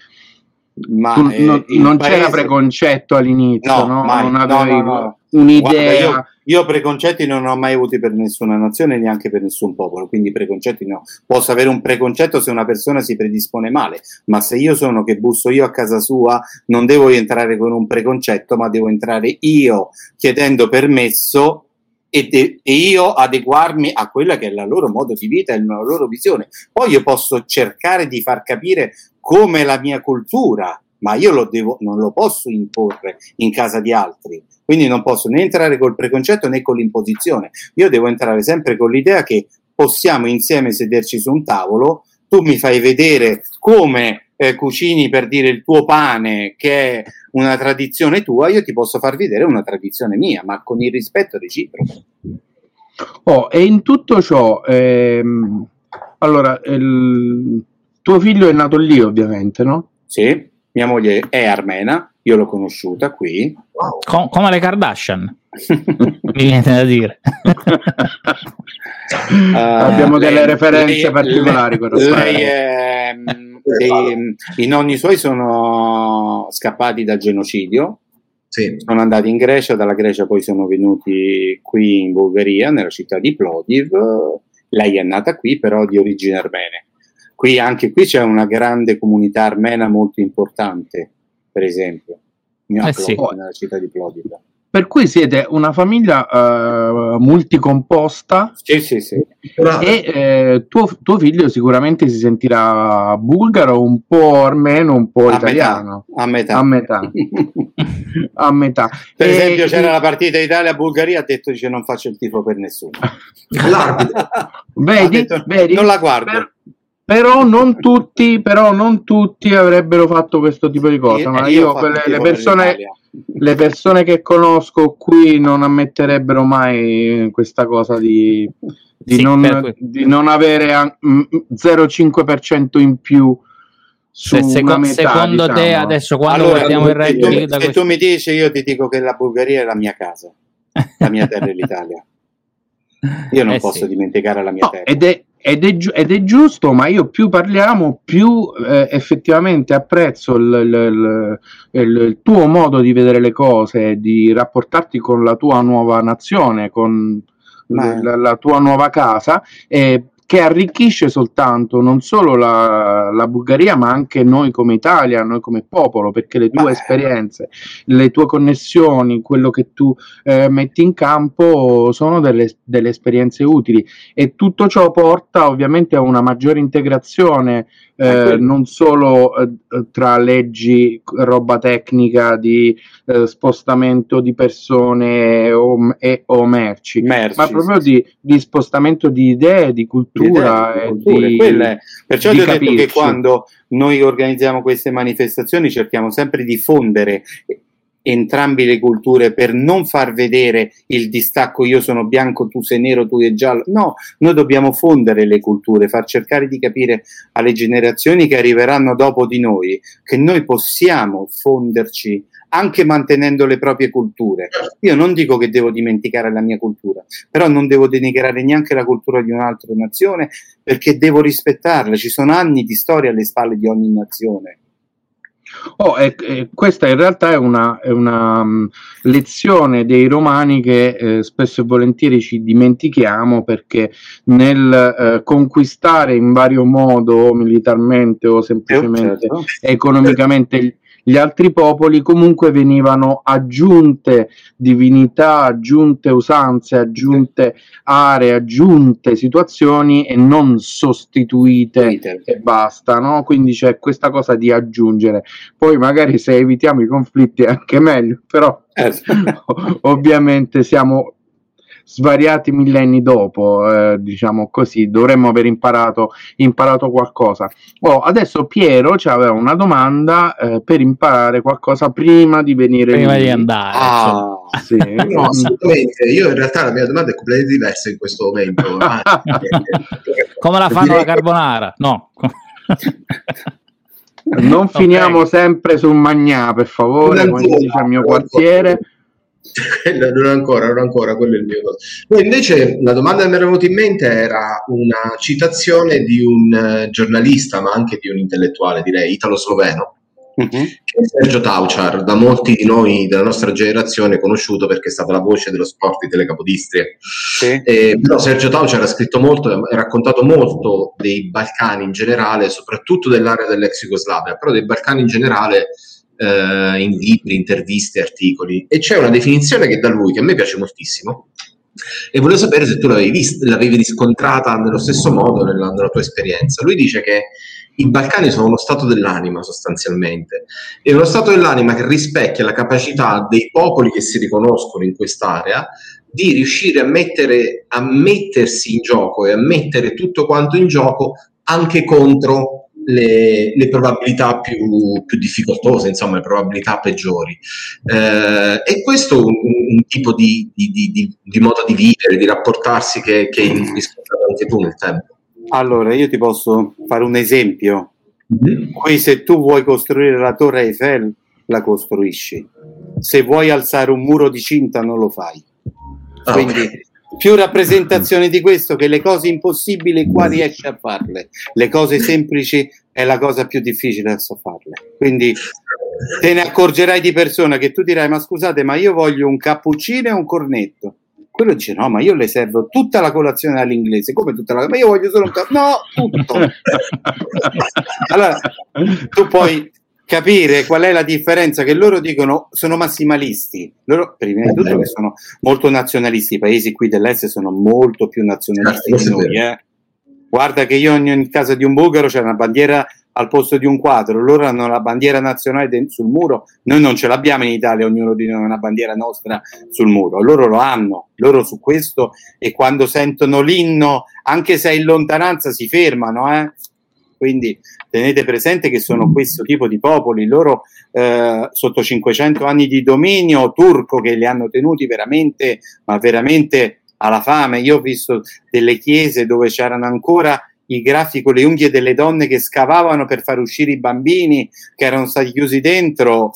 Ma Tu eh, non, non c'era paese- preconcetto all'inizio, No, no? mai. non No, avevi no, no. Un'idea. Guarda, Io preconcetti non ho mai avuti per nessuna nazione, neanche per nessun popolo, quindi preconcetti no. Posso avere un preconcetto se una persona si predispone male, ma se io sono che busso io a casa sua, non devo entrare con un preconcetto, ma devo entrare io chiedendo permesso e, de- e, io adeguarmi a quella che è la loro modo di vita e la loro visione. Poi io posso cercare di far capire come la mia cultura, ma io lo devo, non lo posso imporre in casa di altri. Quindi non posso né entrare col preconcetto né con l'imposizione. Io devo entrare sempre con l'idea che possiamo insieme sederci su un tavolo, tu mi fai vedere come eh, cucini per dire il tuo pane, che è una tradizione tua, io ti posso far vedere una tradizione mia, ma con il rispetto reciproco. Oh, e in tutto ciò, ehm, allora, il tuo figlio è nato lì ovviamente, no? Sì, mia moglie è armena, io l'ho conosciuta qui. Wow. Com- come le Kardashian, [laughs] mi viene da dire. uh, Abbiamo lei, delle referenze lei, particolari. Lei, lei è, dei, I nonni suoi sono scappati dal genocidio. Sì. Sono andati in Grecia, dalla Grecia poi sono venuti qui in Bulgaria, nella città di Plodiv. Lei è nata qui, però di origine armene. Qui, anche qui c'è una grande comunità armena molto importante, per esempio, eh sì. nella città di Plodiv. Per cui siete una famiglia uh, multicomposta. Sì, sì, sì. E eh, tuo, tuo, figlio sicuramente si sentirà bulgaro, un po' armeno, un po' a italiano. Metà, a metà. A metà. [laughs] a metà. Per e, esempio, c'era e... la partita Italia-Bulgaria, ha detto dice non faccio il tifo per nessuno. [laughs] vedi, detto, vedi? Non la guardo. Per però non tutti, però non tutti avrebbero fatto questo tipo di cosa. Ma io, io quelle, le, persone, le persone che conosco qui non ammetterebbero mai questa cosa di, di, sì, non, di non, avere 0,5% in più. Se, seco- metà, secondo diciamo. te adesso quando allora, guardiamo il ranking se questo... tu mi dici io ti dico che la Bulgaria è la mia casa la mia terra è l'Italia [laughs] io non eh posso sì. dimenticare la mia no, terra ed è, ed è, ed è, giusto, ma io più parliamo, più eh, effettivamente apprezzo il, il, il, il, tuo modo di vedere le cose, di rapportarti con la tua nuova nazione, con la, la, tua nuova casa, e che arricchisce soltanto non solo la, la, Bulgaria, ma anche noi come Italia, noi come popolo, perché le tue Beh. esperienze, le tue connessioni, quello che tu eh, metti in campo sono delle, delle, esperienze utili e tutto ciò porta ovviamente a una maggiore integrazione eh, non solo eh, tra leggi, roba tecnica di eh, spostamento di persone o, e, o merci, merci, ma proprio sì. di, di, spostamento di idee, di cultura. Idee, di culture, di, Perciò ti ho detto che quando noi organizziamo queste manifestazioni cerchiamo sempre di fondere entrambe le culture per non far vedere il distacco io sono bianco, tu sei nero, tu sei giallo. No, noi dobbiamo fondere le culture, far cercare di capire alle generazioni che arriveranno dopo di noi che noi possiamo fonderci anche mantenendo le proprie culture. Io non dico che devo dimenticare la mia cultura, però non devo denigrare neanche la cultura di un'altra nazione perché devo rispettarla. Ci sono anni di storia alle spalle di ogni nazione Oh, e, e questa in realtà è una, è una um, lezione dei romani che eh, spesso e volentieri ci dimentichiamo perché nel eh, conquistare in vario modo, militarmente o semplicemente certo. economicamente gli altri popoli comunque venivano aggiunte divinità, aggiunte usanze, aggiunte aree, aggiunte situazioni e non sostituite e basta, no? Quindi c'è questa cosa di aggiungere. Poi magari se evitiamo i conflitti è anche meglio, però eh. [laughs] ovviamente siamo svariati millenni dopo, eh, diciamo così, dovremmo aver imparato, imparato qualcosa. Oh, adesso Piero ci aveva una domanda eh, per imparare qualcosa prima di venire prima lì. di andare. Ah, sì. [laughs] no, assolutamente. Io in realtà la mia domanda è completamente diversa in questo momento. [laughs] Come la fanno la carbonara? No. non [laughs] finiamo okay. sempre sul Magnà, per favore, come dice il mio quartiere non ancora, non ancora, quello è il mio. Poi invece la domanda che mi era venuta in mente era una citazione di un uh, giornalista, ma anche di un intellettuale, direi, italo-sloveno, uh-huh. Sergio Tauciar, da molti di noi della nostra generazione conosciuto perché è stata la voce dello sport di Telecapodistria. Sì. Eh, però Sergio Tauciar ha scritto molto e raccontato molto dei Balcani in generale, soprattutto dell'area dell'ex Jugoslavia, però dei Balcani in generale eh, in libri, interviste, articoli. E c'è una definizione che da lui, che a me piace moltissimo, e volevo sapere se tu l'avevi vista, l'avevi riscontrata nello stesso modo nella, nella tua esperienza. Lui dice che i Balcani sono uno stato dell'anima sostanzialmente, è uno stato dell'anima che rispecchia la capacità dei popoli che si riconoscono in quest'area di riuscire a, mettere, a mettersi in gioco e a mettere tutto quanto in gioco anche contro le, le probabilità più, più, difficoltose, insomma, le probabilità peggiori. Eh, e questo è un, un tipo di, di, di, di, modo di vivere, di rapportarsi che, che hai riscontrato anche tu nel tempo. Allora, io ti posso fare un esempio. Mm-hmm. Qui se tu vuoi costruire la torre Eiffel, la costruisci. Se vuoi alzare un muro di cinta, non lo fai. Ah, Quindi okay più rappresentazione di questo che le cose impossibili qua riesci a farle, le cose semplici è la cosa più difficile da so farle. Quindi te ne accorgerai di persona che tu dirai: Ma scusate, ma io voglio un cappuccino e un cornetto. Quello dice: No, ma io le servo tutta la colazione all'inglese. Come tutta la Ma io voglio solo un cappuccino. No, tutto. [laughs] allora tu puoi capire qual è la differenza che loro dicono sono massimalisti. Loro, prima di tutto, che sono molto nazionalisti. I paesi qui dell'est sono molto più nazionalisti di noi. Eh. Guarda che io in casa di un bulgaro c'è una bandiera al posto di un quadro, loro hanno la bandiera nazionale sul muro, noi non ce l'abbiamo in Italia, ognuno di noi ha una bandiera nostra sul muro, loro lo hanno, loro su questo e quando sentono l'inno, anche se è in lontananza, si fermano, eh? quindi tenete presente che sono questo tipo di popoli, loro eh, sotto 500 anni di dominio turco che li hanno tenuti veramente, ma veramente alla fame. Io ho visto delle chiese dove c'erano ancora i grafi con le unghie delle donne che scavavano per far uscire i bambini che erano stati chiusi dentro.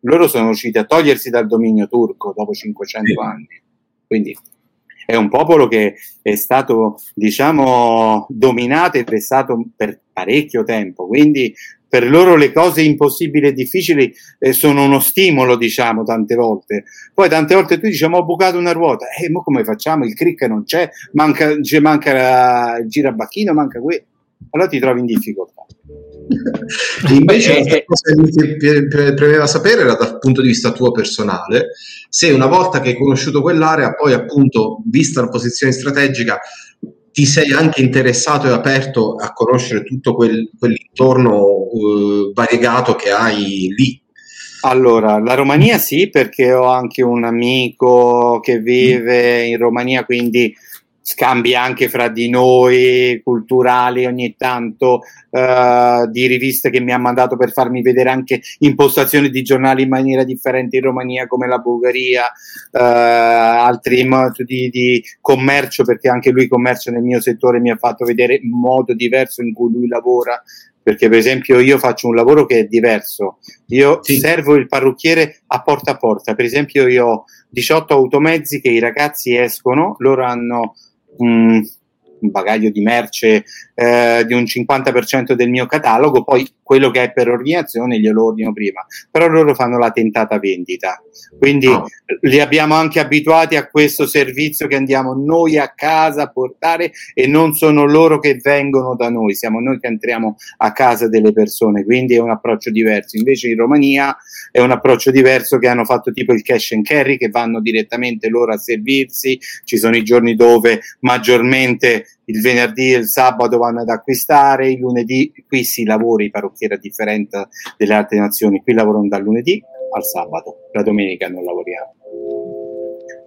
Loro sono riusciti a togliersi dal dominio turco dopo 500 sì. anni. Quindi è un popolo che è stato, diciamo, dominato e prestato per parecchio tempo, quindi per loro le cose impossibili e difficili eh, sono uno stimolo, diciamo, tante volte. Poi tante volte tu dici, ma ho bucato una ruota, e eh, ma come facciamo? Il crick non c'è, manca, c'è, manca il girabacchino, manca quello. Allora ti trovi in difficoltà. Invece la eh, cosa che mi premeva sapere era dal punto di vista tuo personale, se una volta che hai conosciuto quell'area, poi appunto, vista la posizione strategica, ti sei anche interessato e aperto a conoscere tutto quel, quell'intorno uh, variegato che hai lì. Allora, la Romania sì, perché ho anche un amico che vive in Romania, quindi scambi anche fra di noi culturali ogni tanto uh, di riviste che mi ha mandato per farmi vedere anche impostazioni di giornali in maniera differente in Romania come la Bulgaria uh, altri modi di commercio perché anche lui commercio nel mio settore mi ha fatto vedere un modo diverso in cui lui lavora. Perché per esempio io faccio un lavoro che è diverso. Io sì. servo il parrucchiere a porta a porta. Per esempio io ho 18 automezzi che i ragazzi escono loro hanno un, un bagaglio di merce eh, di un 50% del mio catalogo, poi quello che è per ordinazione glielo ordino prima, però loro fanno la tentata vendita. Quindi oh. li abbiamo anche abituati a questo servizio che andiamo noi a casa a portare e non sono loro che vengono da noi, siamo noi che entriamo a casa delle persone, quindi è un approccio diverso. Invece in Romania è un approccio diverso che hanno fatto tipo il cash and carry che vanno direttamente loro a servirsi, ci sono i giorni dove maggiormente il venerdì e il sabato vanno ad acquistare, il lunedì qui si lavora, i parrucchieri a differenza delle altre nazioni, qui lavorano dal lunedì al sabato, la domenica non lavoriamo.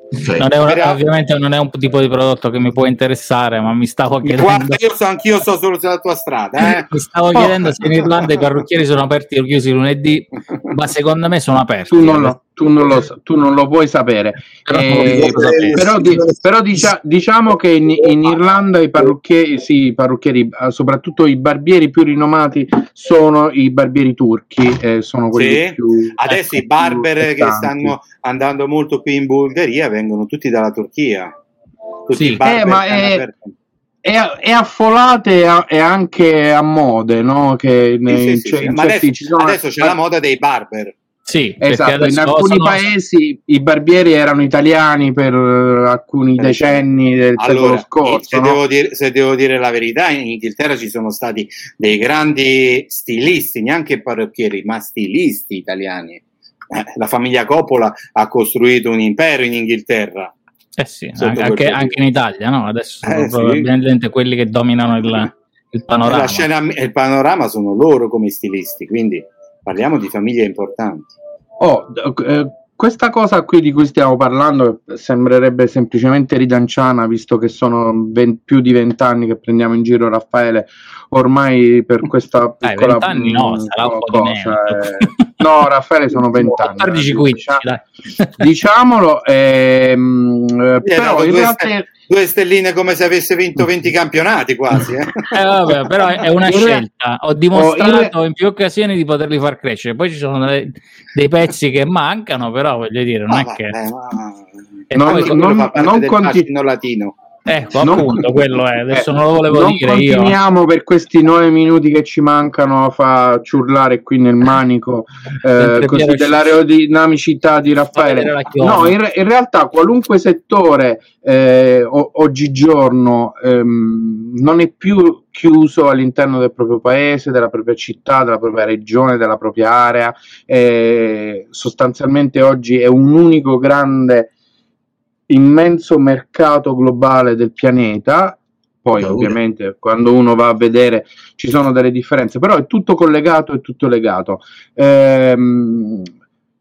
Okay. Non una, Però, ovviamente non è un tipo di prodotto che mi può interessare, ma mi stavo chiedendo. Guarda, io so, anch'io so solo sulla tua strada. Eh? mi stavo oh. chiedendo se in Irlanda i parrucchieri sono aperti o chiusi lunedì, ma secondo me sono aperti. Tu non lo, tu non lo, tu non lo puoi sapere. Però, eh, però, di, però dicia, diciamo che in, in, Irlanda i parrucchieri, sì, i parrucchieri, eh, soprattutto i barbieri più rinomati, sono i barbieri turchi. Eh, sono quelli sì. più. Adesso ecco, i barber che stanno andando molto qui in Bulgaria vengono tutti dalla Turchia. Tutti sì, eh, ma è, è, affolate e anche a mode, no? Che sì, sì, cioè, sì, adesso, sono... adesso c'è la moda dei barber sì, esatto. In alcuni sono... paesi i barbieri erano italiani per alcuni decenni del allora, secolo scorso. Se, no? devo dire, se, devo dire, la verità, in Inghilterra ci sono stati dei grandi stilisti, neanche parrucchieri, ma stilisti italiani. Eh, la famiglia Coppola ha costruito un impero in Inghilterra. Eh sì, anche, anche, in Italia, no? Adesso sono eh, probabilmente sì. quelli che dominano il, il panorama. La scena, il panorama sono loro come stilisti, quindi parliamo di famiglie importanti. Oh, eh, questa cosa qui di cui stiamo parlando sembrerebbe semplicemente ridanciana, visto che sono 20, più di vent'anni che prendiamo in giro Raffaele, ormai per questa piccola Dai, anni no, sarà un po' cosa, eh, No, Raffaele sono 20 anni. 14 15, diciamo, [laughs] diciamolo, ehm, eh, però in realtà... Due stelline come se avesse vinto 20 campionati quasi. Eh? [laughs] eh vabbè, però è una scelta. Ho dimostrato oh, in più occasioni di poterli far crescere. Poi ci sono dei, dei pezzi che mancano, però voglio dire, non ah, è vabbè, che... Ma... non, non, non, conti... latino. Ecco, non, appunto, quello è. Adesso eh, non lo volevo non dire io. continuiamo per questi nove minuti che ci mancano a far ciurlare qui nel manico eh, così dell'aerodinamicità di Raffaele. No, in, in, realtà qualunque settore eh, o, oggigiorno ehm, non è più chiuso all'interno del proprio paese, della propria città, della propria regione, della propria area. Eh, sostanzialmente oggi è un unico grande immenso mercato globale del pianeta. Poi, no, ovviamente, quando uno va a vedere ci sono delle differenze, però è tutto collegato e tutto legato. Ehm,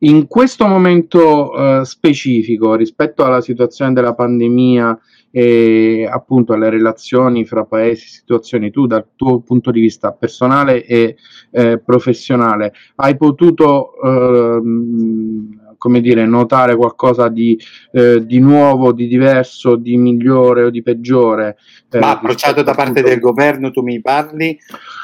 in questo momento eh, specifico rispetto alla situazione della pandemia e appunto alle relazioni fra paesi, situazioni, tu dal tuo punto di vista personale e eh, professionale hai potuto eh, come dire, notare qualcosa di, eh, di, nuovo, di diverso, di migliore o di peggiore. Eh, Ma approcciato da parte del governo tu mi parli?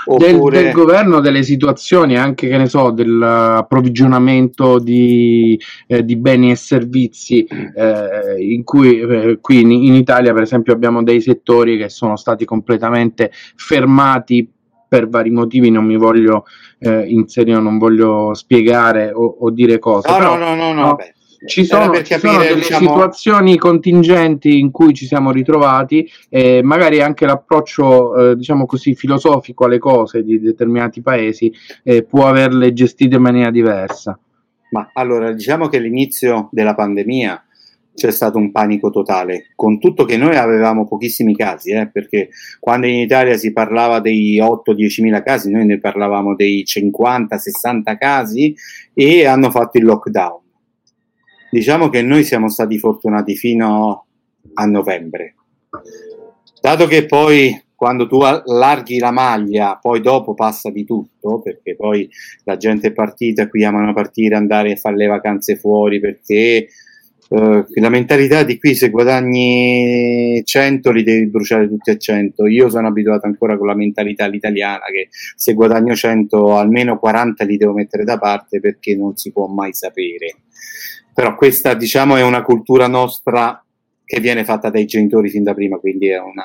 Oppure... Del, del, governo, delle situazioni, anche che ne so, dell'approvvigionamento di, eh, di beni e servizi, eh, in cui eh, qui in, in Italia per esempio abbiamo dei settori che sono stati completamente fermati per vari motivi non mi voglio eh, inserire, non voglio spiegare o, o dire cose. No, però, no, no, no, no ci sono, ci sono delle diciamo... situazioni contingenti in cui ci siamo ritrovati e magari anche l'approccio, eh, diciamo così, filosofico alle cose di determinati paesi eh, può averle gestite in maniera diversa. Ma allora, diciamo che l'inizio della pandemia c'è stato un panico totale, con tutto che noi avevamo pochissimi casi, eh, perché quando in Italia si parlava dei 8-10 mila casi, noi ne parlavamo dei 50-60 casi e hanno fatto il lockdown. Diciamo che noi siamo stati fortunati fino a novembre. Dato che poi quando tu allarghi la maglia, poi dopo passa di tutto, perché poi la gente è partita, qui amano partire, andare a fare le vacanze fuori, perché Uh, la mentalità di qui se guadagni 100 li devi bruciare tutti a 100 io sono abituato ancora con la mentalità italiana che se guadagno 100 almeno 40 li devo mettere da parte perché non si può mai sapere. Però questa diciamo è una cultura nostra che viene fatta dai genitori fin da prima quindi è una,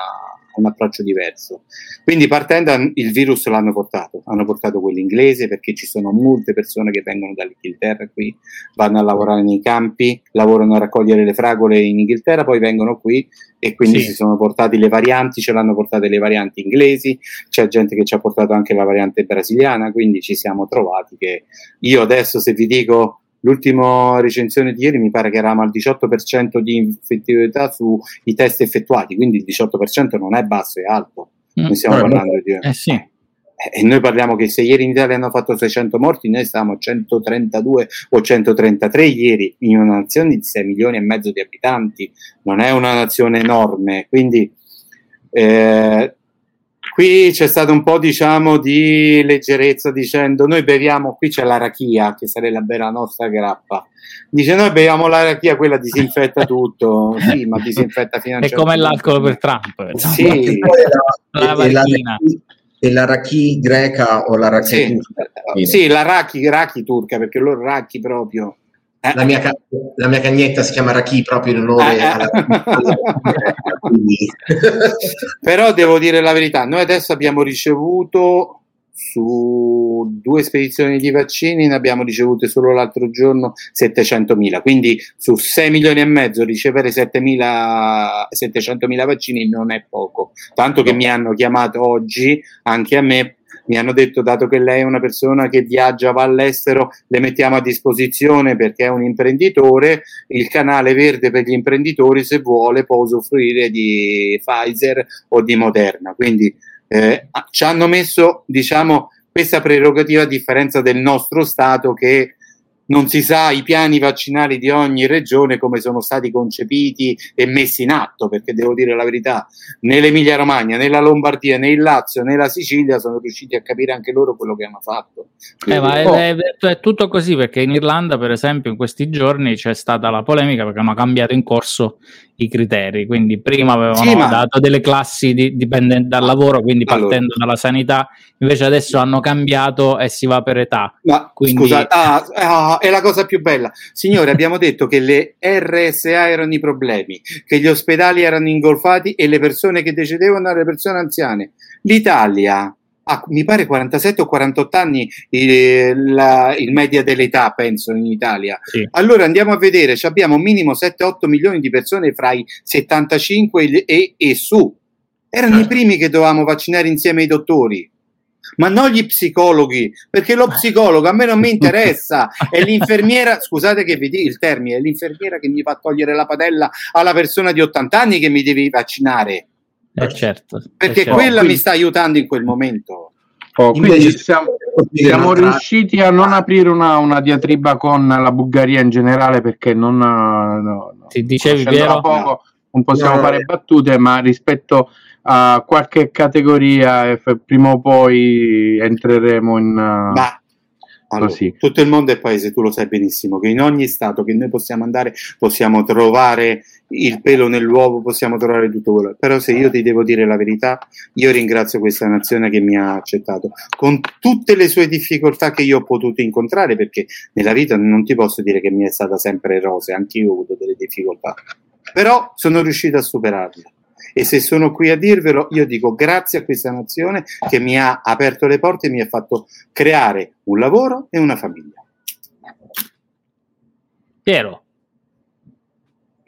un approccio diverso. Quindi partendo il virus l'hanno portato, hanno portato quello inglese perché ci sono molte persone che vengono dall'Inghilterra qui, vanno a lavorare nei campi, lavorano a raccogliere le fragole in Inghilterra, poi vengono qui e quindi sì. si sono portati le varianti, ce l'hanno portate le varianti inglesi, c'è gente che ci ha portato anche la variante brasiliana, quindi ci siamo trovati che io adesso se vi dico L'ultima recensione di ieri mi pare che eravamo al 18% di effettività sui test effettuati, quindi il 18% non è basso, è alto. Mm. Noi stiamo eh, parlando di... Eh sì. E noi parliamo che se ieri in Italia hanno fatto 600 morti, noi stavamo a 132 o 133 ieri in una nazione di 6 milioni e mezzo di abitanti, non è una nazione enorme, quindi eh, Qui c'è stato un po' diciamo di leggerezza dicendo noi beviamo, qui c'è l'arachia che sarebbe la nostra grappa. Dice noi beviamo l'arachia, quella disinfetta tutto, [laughs] sì, ma disinfetta fino a È come l'alcol per Trump. Sì, la, la, la, e l'arachì greca o l'arachì sì, turca? Sì, l'arachì turca, perché loro racchi proprio. La mia, la mia, cagnetta si chiama Raki proprio in onore eh, eh. alla, [laughs] Però devo dire la verità, noi adesso abbiamo ricevuto su due spedizioni di vaccini, ne abbiamo ricevute solo l'altro giorno 700.000, quindi su 6 milioni e mezzo ricevere 700.000 vaccini non è poco, tanto che mi hanno chiamato oggi anche a me mi hanno detto dato che lei è una persona che viaggia, va all'estero, le mettiamo a disposizione perché è un imprenditore, il canale verde per gli imprenditori se vuole può usufruire di Pfizer o di Moderna. Quindi eh, ci hanno messo diciamo questa prerogativa a differenza del nostro Stato che non si sa i piani vaccinali di ogni regione come sono stati concepiti e messi in atto, perché devo dire la verità, né l'Emilia Romagna, né la Lombardia, né il Lazio, né la Sicilia sono riusciti a capire anche loro quello che hanno fatto. Eh, ma è, è, è, tutto così perché in Irlanda, per esempio, in questi giorni c'è stata la polemica perché hanno cambiato in corso i criteri. Quindi prima avevano sì, ma... dato delle classi di, dipendenti dal lavoro, quindi partendo allora. dalla sanità, invece adesso hanno cambiato e si va per età. Ma quindi... scusa, ah, ah, è la cosa più bella. Signore, abbiamo detto che le RSA erano i problemi, che gli ospedali erano ingolfati e le persone che decedevano erano le persone anziane. L'Italia ah, mi pare 47 o 48 anni il, la, il media dell'età, penso, in Italia. Sì. Allora andiamo a vedere, abbiamo minimo 7-8 milioni di persone fra i 75 e, e su. Erano i ah. primi che dovevamo vaccinare insieme ai dottori ma non gli psicologi, perché lo psicologo a me non mi interessa, [laughs] è l'infermiera, scusate che vi dico il termine, è l'infermiera che mi fa togliere la padella alla persona di 80 anni che mi devi vaccinare. Eh certo, perché eh certo. quella quindi, mi sta aiutando in quel momento. Oh, quindi siamo, siamo riusciti a non aprire una, una, diatriba con la Bulgaria in generale perché non, no, no, Ti dicevi Piero? Poco, non possiamo no, fare battute, ma rispetto a qualche categoria prima o poi entreremo in... Ma allora, tutto il mondo è paese, tu lo sai benissimo, che in ogni stato che noi possiamo andare possiamo trovare il pelo nell'uovo, possiamo trovare tutto quello. Però se io ti devo dire la verità, io ringrazio questa nazione che mi ha accettato, con tutte le sue difficoltà che io ho potuto incontrare, perché nella vita non ti posso dire che mi è stata sempre rose, anch'io ho avuto delle difficoltà, però sono riuscito a superarle. E se sono qui a dirvelo, io dico grazie a questa nazione che mi ha aperto le porte e mi ha fatto creare un lavoro e una famiglia. Piero.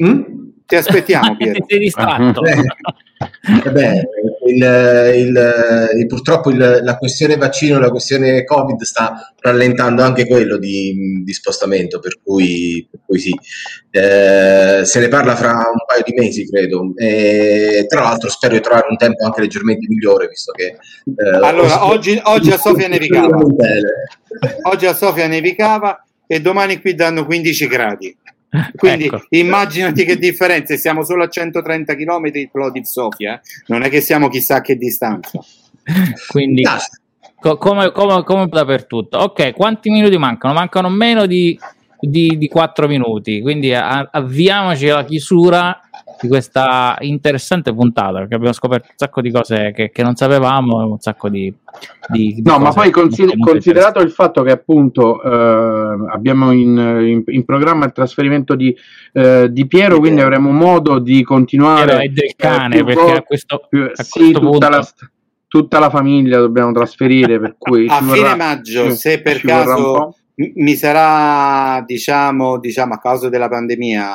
Mm? Ti aspettiamo, [laughs] Piero. Sei distratto. Eh, beh, il, il, il, purtroppo la questione vaccino e la questione Covid sta rallentando anche quello di, di spostamento, per cui, per cui sì. Eh, se ne parla fra un paio di mesi, credo. E, tra l'altro spero di trovare un tempo anche leggermente migliore, visto che... Eh, allora, oggi, oggi a Sofia nevicava. oggi a Sofia nevicava e domani qui danno 15 gradi. Quindi ecco. immaginati che differenza, siamo solo a 130 km Plodив Sofia, eh? non è che siamo chissà che distanza. Quindi co- come, come, come dappertutto. Ok, quanti minuti mancano? Mancano meno di, di, di 4 minuti, quindi a- avviamoci alla chiusura di questa interessante puntata perché abbiamo scoperto un sacco di cose che, che non sapevamo, un sacco di... di, di no, ma poi consider- considerato il fatto che appunto eh, abbiamo in, in, in, programma il trasferimento di, eh, di Piero, di quindi avremo modo di continuare... Piero è del cane, perché a questo, più, a sì, questo punto... La, tutta la famiglia dobbiamo trasferire, per [laughs] cui... A fine vorrà, maggio, se per caso mi sarà, diciamo, diciamo, a causa della pandemia,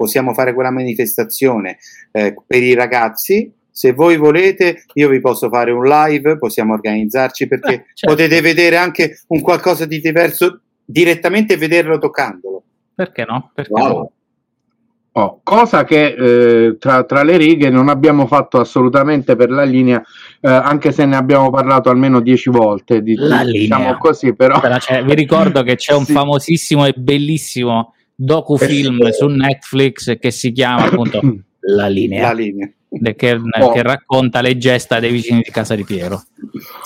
possiamo fare quella manifestazione eh, per i ragazzi. Se voi volete, io vi posso fare un live, possiamo organizzarci perché eh, certo. potete vedere anche un qualcosa di diverso direttamente e vederlo toccandolo. Perché no? Perché wow. no? Oh, cosa che eh, tra, tra, le righe non abbiamo fatto assolutamente per la linea, eh, anche se ne abbiamo parlato almeno dieci volte. Di, la diciamo linea. così, però. Cioè, vi ricordo che c'è un [laughs] sì. famosissimo e bellissimo docufilm eh, su Netflix che si chiama appunto [coughs] La linea. La linea che, oh. che, racconta le gesta dei vicini di casa di Piero.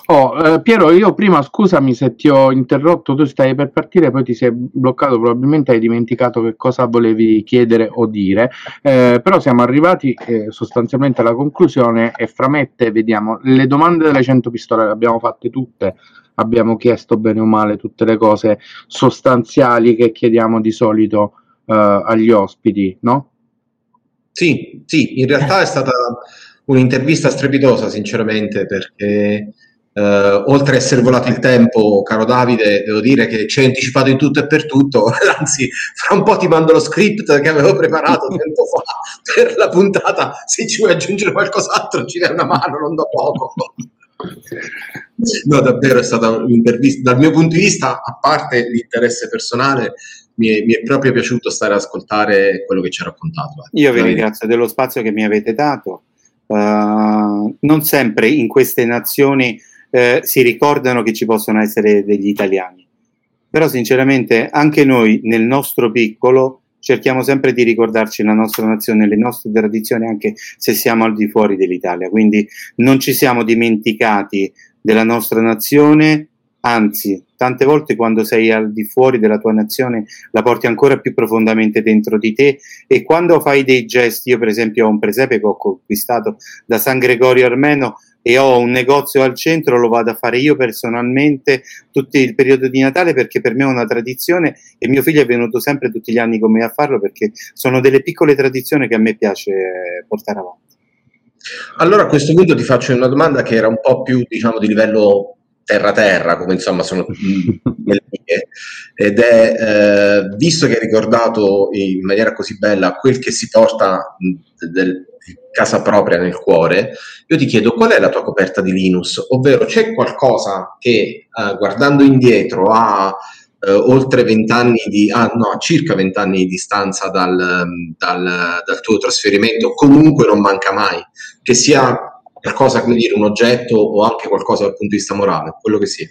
Oh, eh, Piero, io prima scusami se ti ho interrotto, tu stai per partire, poi ti sei bloccato, probabilmente hai dimenticato che cosa volevi chiedere o dire, eh, però siamo arrivati eh, sostanzialmente alla conclusione e fra me e te vediamo le domande delle 100 pistole le abbiamo fatte tutte, abbiamo chiesto bene o male tutte le cose sostanziali che chiediamo di solito eh, agli ospiti, no? Sì, sì, in realtà è stata un'intervista strepitosa, sinceramente, perché eh, oltre a essere volato il tempo, caro Davide, devo dire che ci hai anticipato in tutto e per tutto, [laughs] anzi, fra un po' ti mando lo script che avevo preparato tempo fa per la puntata, se ci vuoi aggiungere qualcos'altro ci dai una mano, non da poco. No, davvero è stata un'intervista. Dal mio punto di vista, a parte l'interesse personale, mi è, mi è, proprio piaciuto stare ad ascoltare quello che ci ha raccontato. Io vi ringrazio dello spazio che mi avete dato. Uh, non sempre in queste nazioni uh, si ricordano che ci possono essere degli italiani, però sinceramente anche noi nel nostro piccolo cerchiamo sempre di ricordarci la nostra nazione, le nostre tradizioni, anche se siamo al di fuori dell'Italia. Quindi non ci siamo dimenticati della nostra nazione, anzi, tante volte quando sei al di fuori della tua nazione la porti ancora più profondamente dentro di te e quando fai dei gesti, io per esempio ho un presepe che ho conquistato da San Gregorio Armeno e ho un negozio al centro, lo vado a fare io personalmente tutto il periodo di Natale perché per me è una tradizione e mio figlio è venuto sempre tutti gli anni con me a farlo perché sono delle piccole tradizioni che a me piace portare avanti. Allora a questo punto ti faccio una domanda che era un po' più diciamo di livello terra-terra, come insomma sono [laughs] le mie, ed è, eh, visto che hai ricordato in maniera così bella quel che si porta del, casa propria nel cuore, io ti chiedo qual è la tua coperta di Linus, ovvero c'è qualcosa che eh, guardando indietro ha eh, oltre vent'anni di, ah no, circa vent'anni di distanza dal, dal, dal tuo trasferimento, comunque non manca mai, che sia qualcosa come dire un oggetto o anche qualcosa dal punto di vista morale, quello che sia.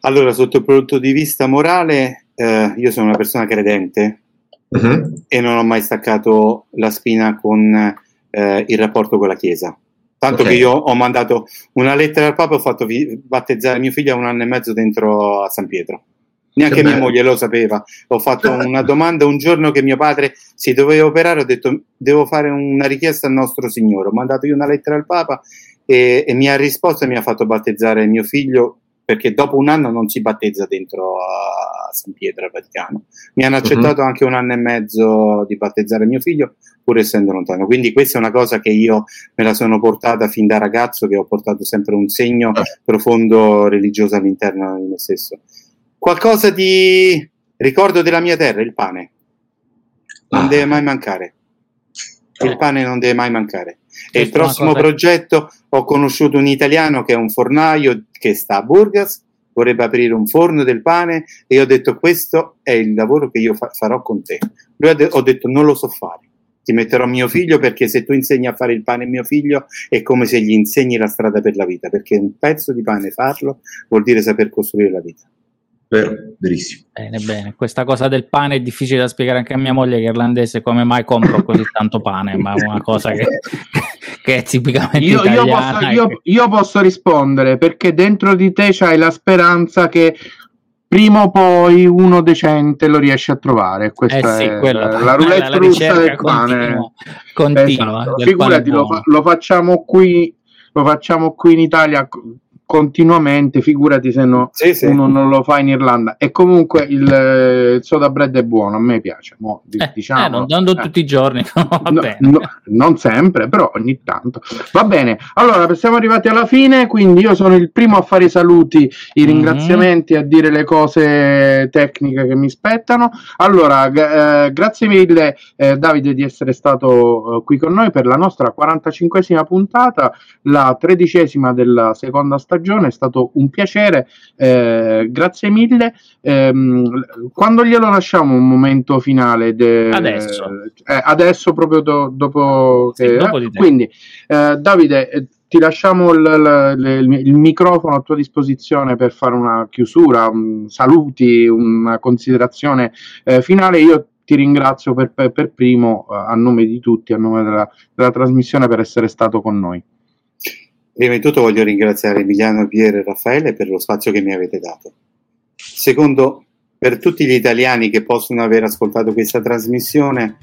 Allora, sotto il punto di vista morale, eh, io sono una persona credente uh-huh. e non ho mai staccato la spina con eh, il rapporto con la Chiesa. Tanto okay. che io ho mandato una lettera al Papa e ho fatto vi- battezzare mio figlio a un anno e mezzo dentro a San Pietro. Neanche mia moglie lo sapeva. Ho fatto [laughs] una domanda un giorno che mio padre si doveva operare, ho detto devo fare una richiesta al nostro Signore. Ho mandato io una lettera al Papa e, e mi ha risposto e mi ha fatto battezzare mio figlio perché dopo un anno non si battezza dentro a San Pietro al Vaticano. Mi hanno accettato uh-huh. anche un anno e mezzo di battezzare mio figlio, pur essendo lontano. Quindi questa è una cosa che io me la sono portata fin da ragazzo, che ho portato sempre un segno uh-huh. profondo religioso all'interno di me stesso. Qualcosa di ricordo della mia terra, il pane. Non uh-huh. deve mai mancare. Il pane non deve mai mancare. E il prossimo progetto ho conosciuto un italiano che è un fornaio che sta a Burgas, vorrebbe aprire un forno del pane e io ho detto questo è il lavoro che io fa- farò con te. Lui ha de- ho detto non lo so fare, ti metterò mio figlio perché se tu insegni a fare il pane a mio figlio è come se gli insegni la strada per la vita, perché un pezzo di pane farlo vuol dire saper costruire la vita. Vero, verissimo. Bene, bene. Questa cosa del pane è difficile da spiegare anche a mia moglie che è irlandese, come mai compro così tanto pane, ma è una cosa che, [laughs] che è tipicamente io, io, posso, io, io, posso, rispondere perché dentro di te c'hai la speranza che prima o poi uno decente lo riesce a trovare. Questa eh sì, è la, la roulette la russa del pane. Continua, continua esatto. Figurati, lo, fa, lo, facciamo qui, lo facciamo qui in Italia continuamente, figurati se no, sì, sì. uno non lo fa in Irlanda. E comunque il, il soda bread è buono, a me piace. Mo, eh, diciamo, eh, non, non eh. tutti i giorni, [laughs] no, no, non sempre, però ogni tanto. Va bene, allora siamo arrivati alla fine, quindi io sono il primo a fare i saluti, i mhm. ringraziamenti, mm-hmm. a dire le cose tecniche che mi spettano. Allora, g- eh, grazie mille eh, Davide di essere stato eh, qui con noi per la nostra 45esima puntata, la tredicesima della seconda stagione stagione, è stato un piacere, eh, grazie mille. Eh, quando glielo lasciamo un momento finale? De, adesso. Eh, adesso proprio do, dopo, sì, che, dopo Quindi, eh, Davide, eh, ti lasciamo il, il, il, microfono a tua disposizione per fare una chiusura, un, saluti, una considerazione eh, finale. Io ti ringrazio per, per, per primo, a nome di tutti, a nome della, della trasmissione, per essere stato con noi. Prima di tutto voglio ringraziare Emiliano, Piero e Raffaele per lo spazio che mi avete dato. Secondo, per tutti gli italiani che possono aver ascoltato questa trasmissione,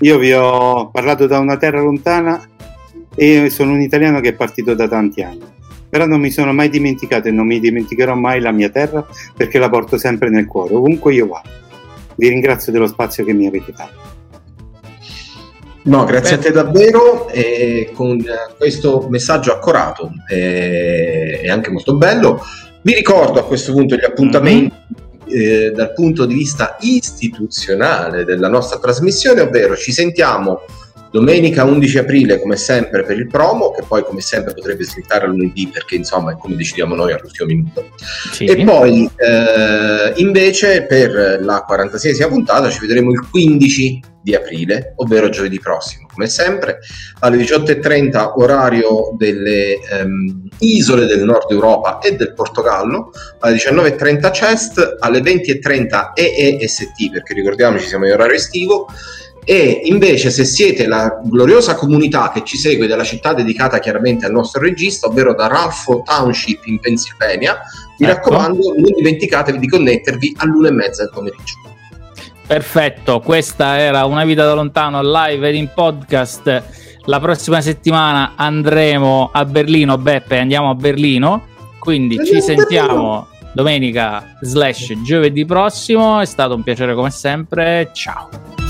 io vi ho parlato da una terra lontana e sono un italiano che è partito da tanti anni. Però non mi sono mai dimenticato e non mi dimenticherò mai la mia terra perché la porto sempre nel cuore, ovunque io vado. Vi ringrazio dello spazio che mi avete dato. No, grazie Beh. a te davvero e con questo messaggio accorato e, anche molto bello. Vi ricordo a questo punto gli appuntamenti mm-hmm. eh, dal punto di vista istituzionale della nostra trasmissione, ovvero ci sentiamo Domenica 11 aprile, come sempre, per il promo, che poi come sempre potrebbe slittare a lunedì perché insomma è come decidiamo noi all'ultimo minuto. Sì. E poi eh, invece per la 46esima puntata ci vedremo il 15 di aprile, ovvero giovedì prossimo, come sempre, alle 18.30 orario delle um, isole del nord Europa e del Portogallo, alle 19.30 CEST, alle 20.30 EEST, perché ricordiamoci siamo in orario estivo, e invece se siete la gloriosa comunità che ci segue dalla città dedicata chiaramente al nostro regista, ovvero da Ralph Township in Pennsylvania, mi ecco. raccomando non dimenticatevi di connettervi all'una e mezza del pomeriggio. Perfetto, questa era Una vita da lontano live ed in podcast. La prossima settimana andremo a Berlino, Beppe, andiamo a Berlino, quindi ci sentiamo domenica slash giovedì prossimo, è stato un piacere come sempre, ciao.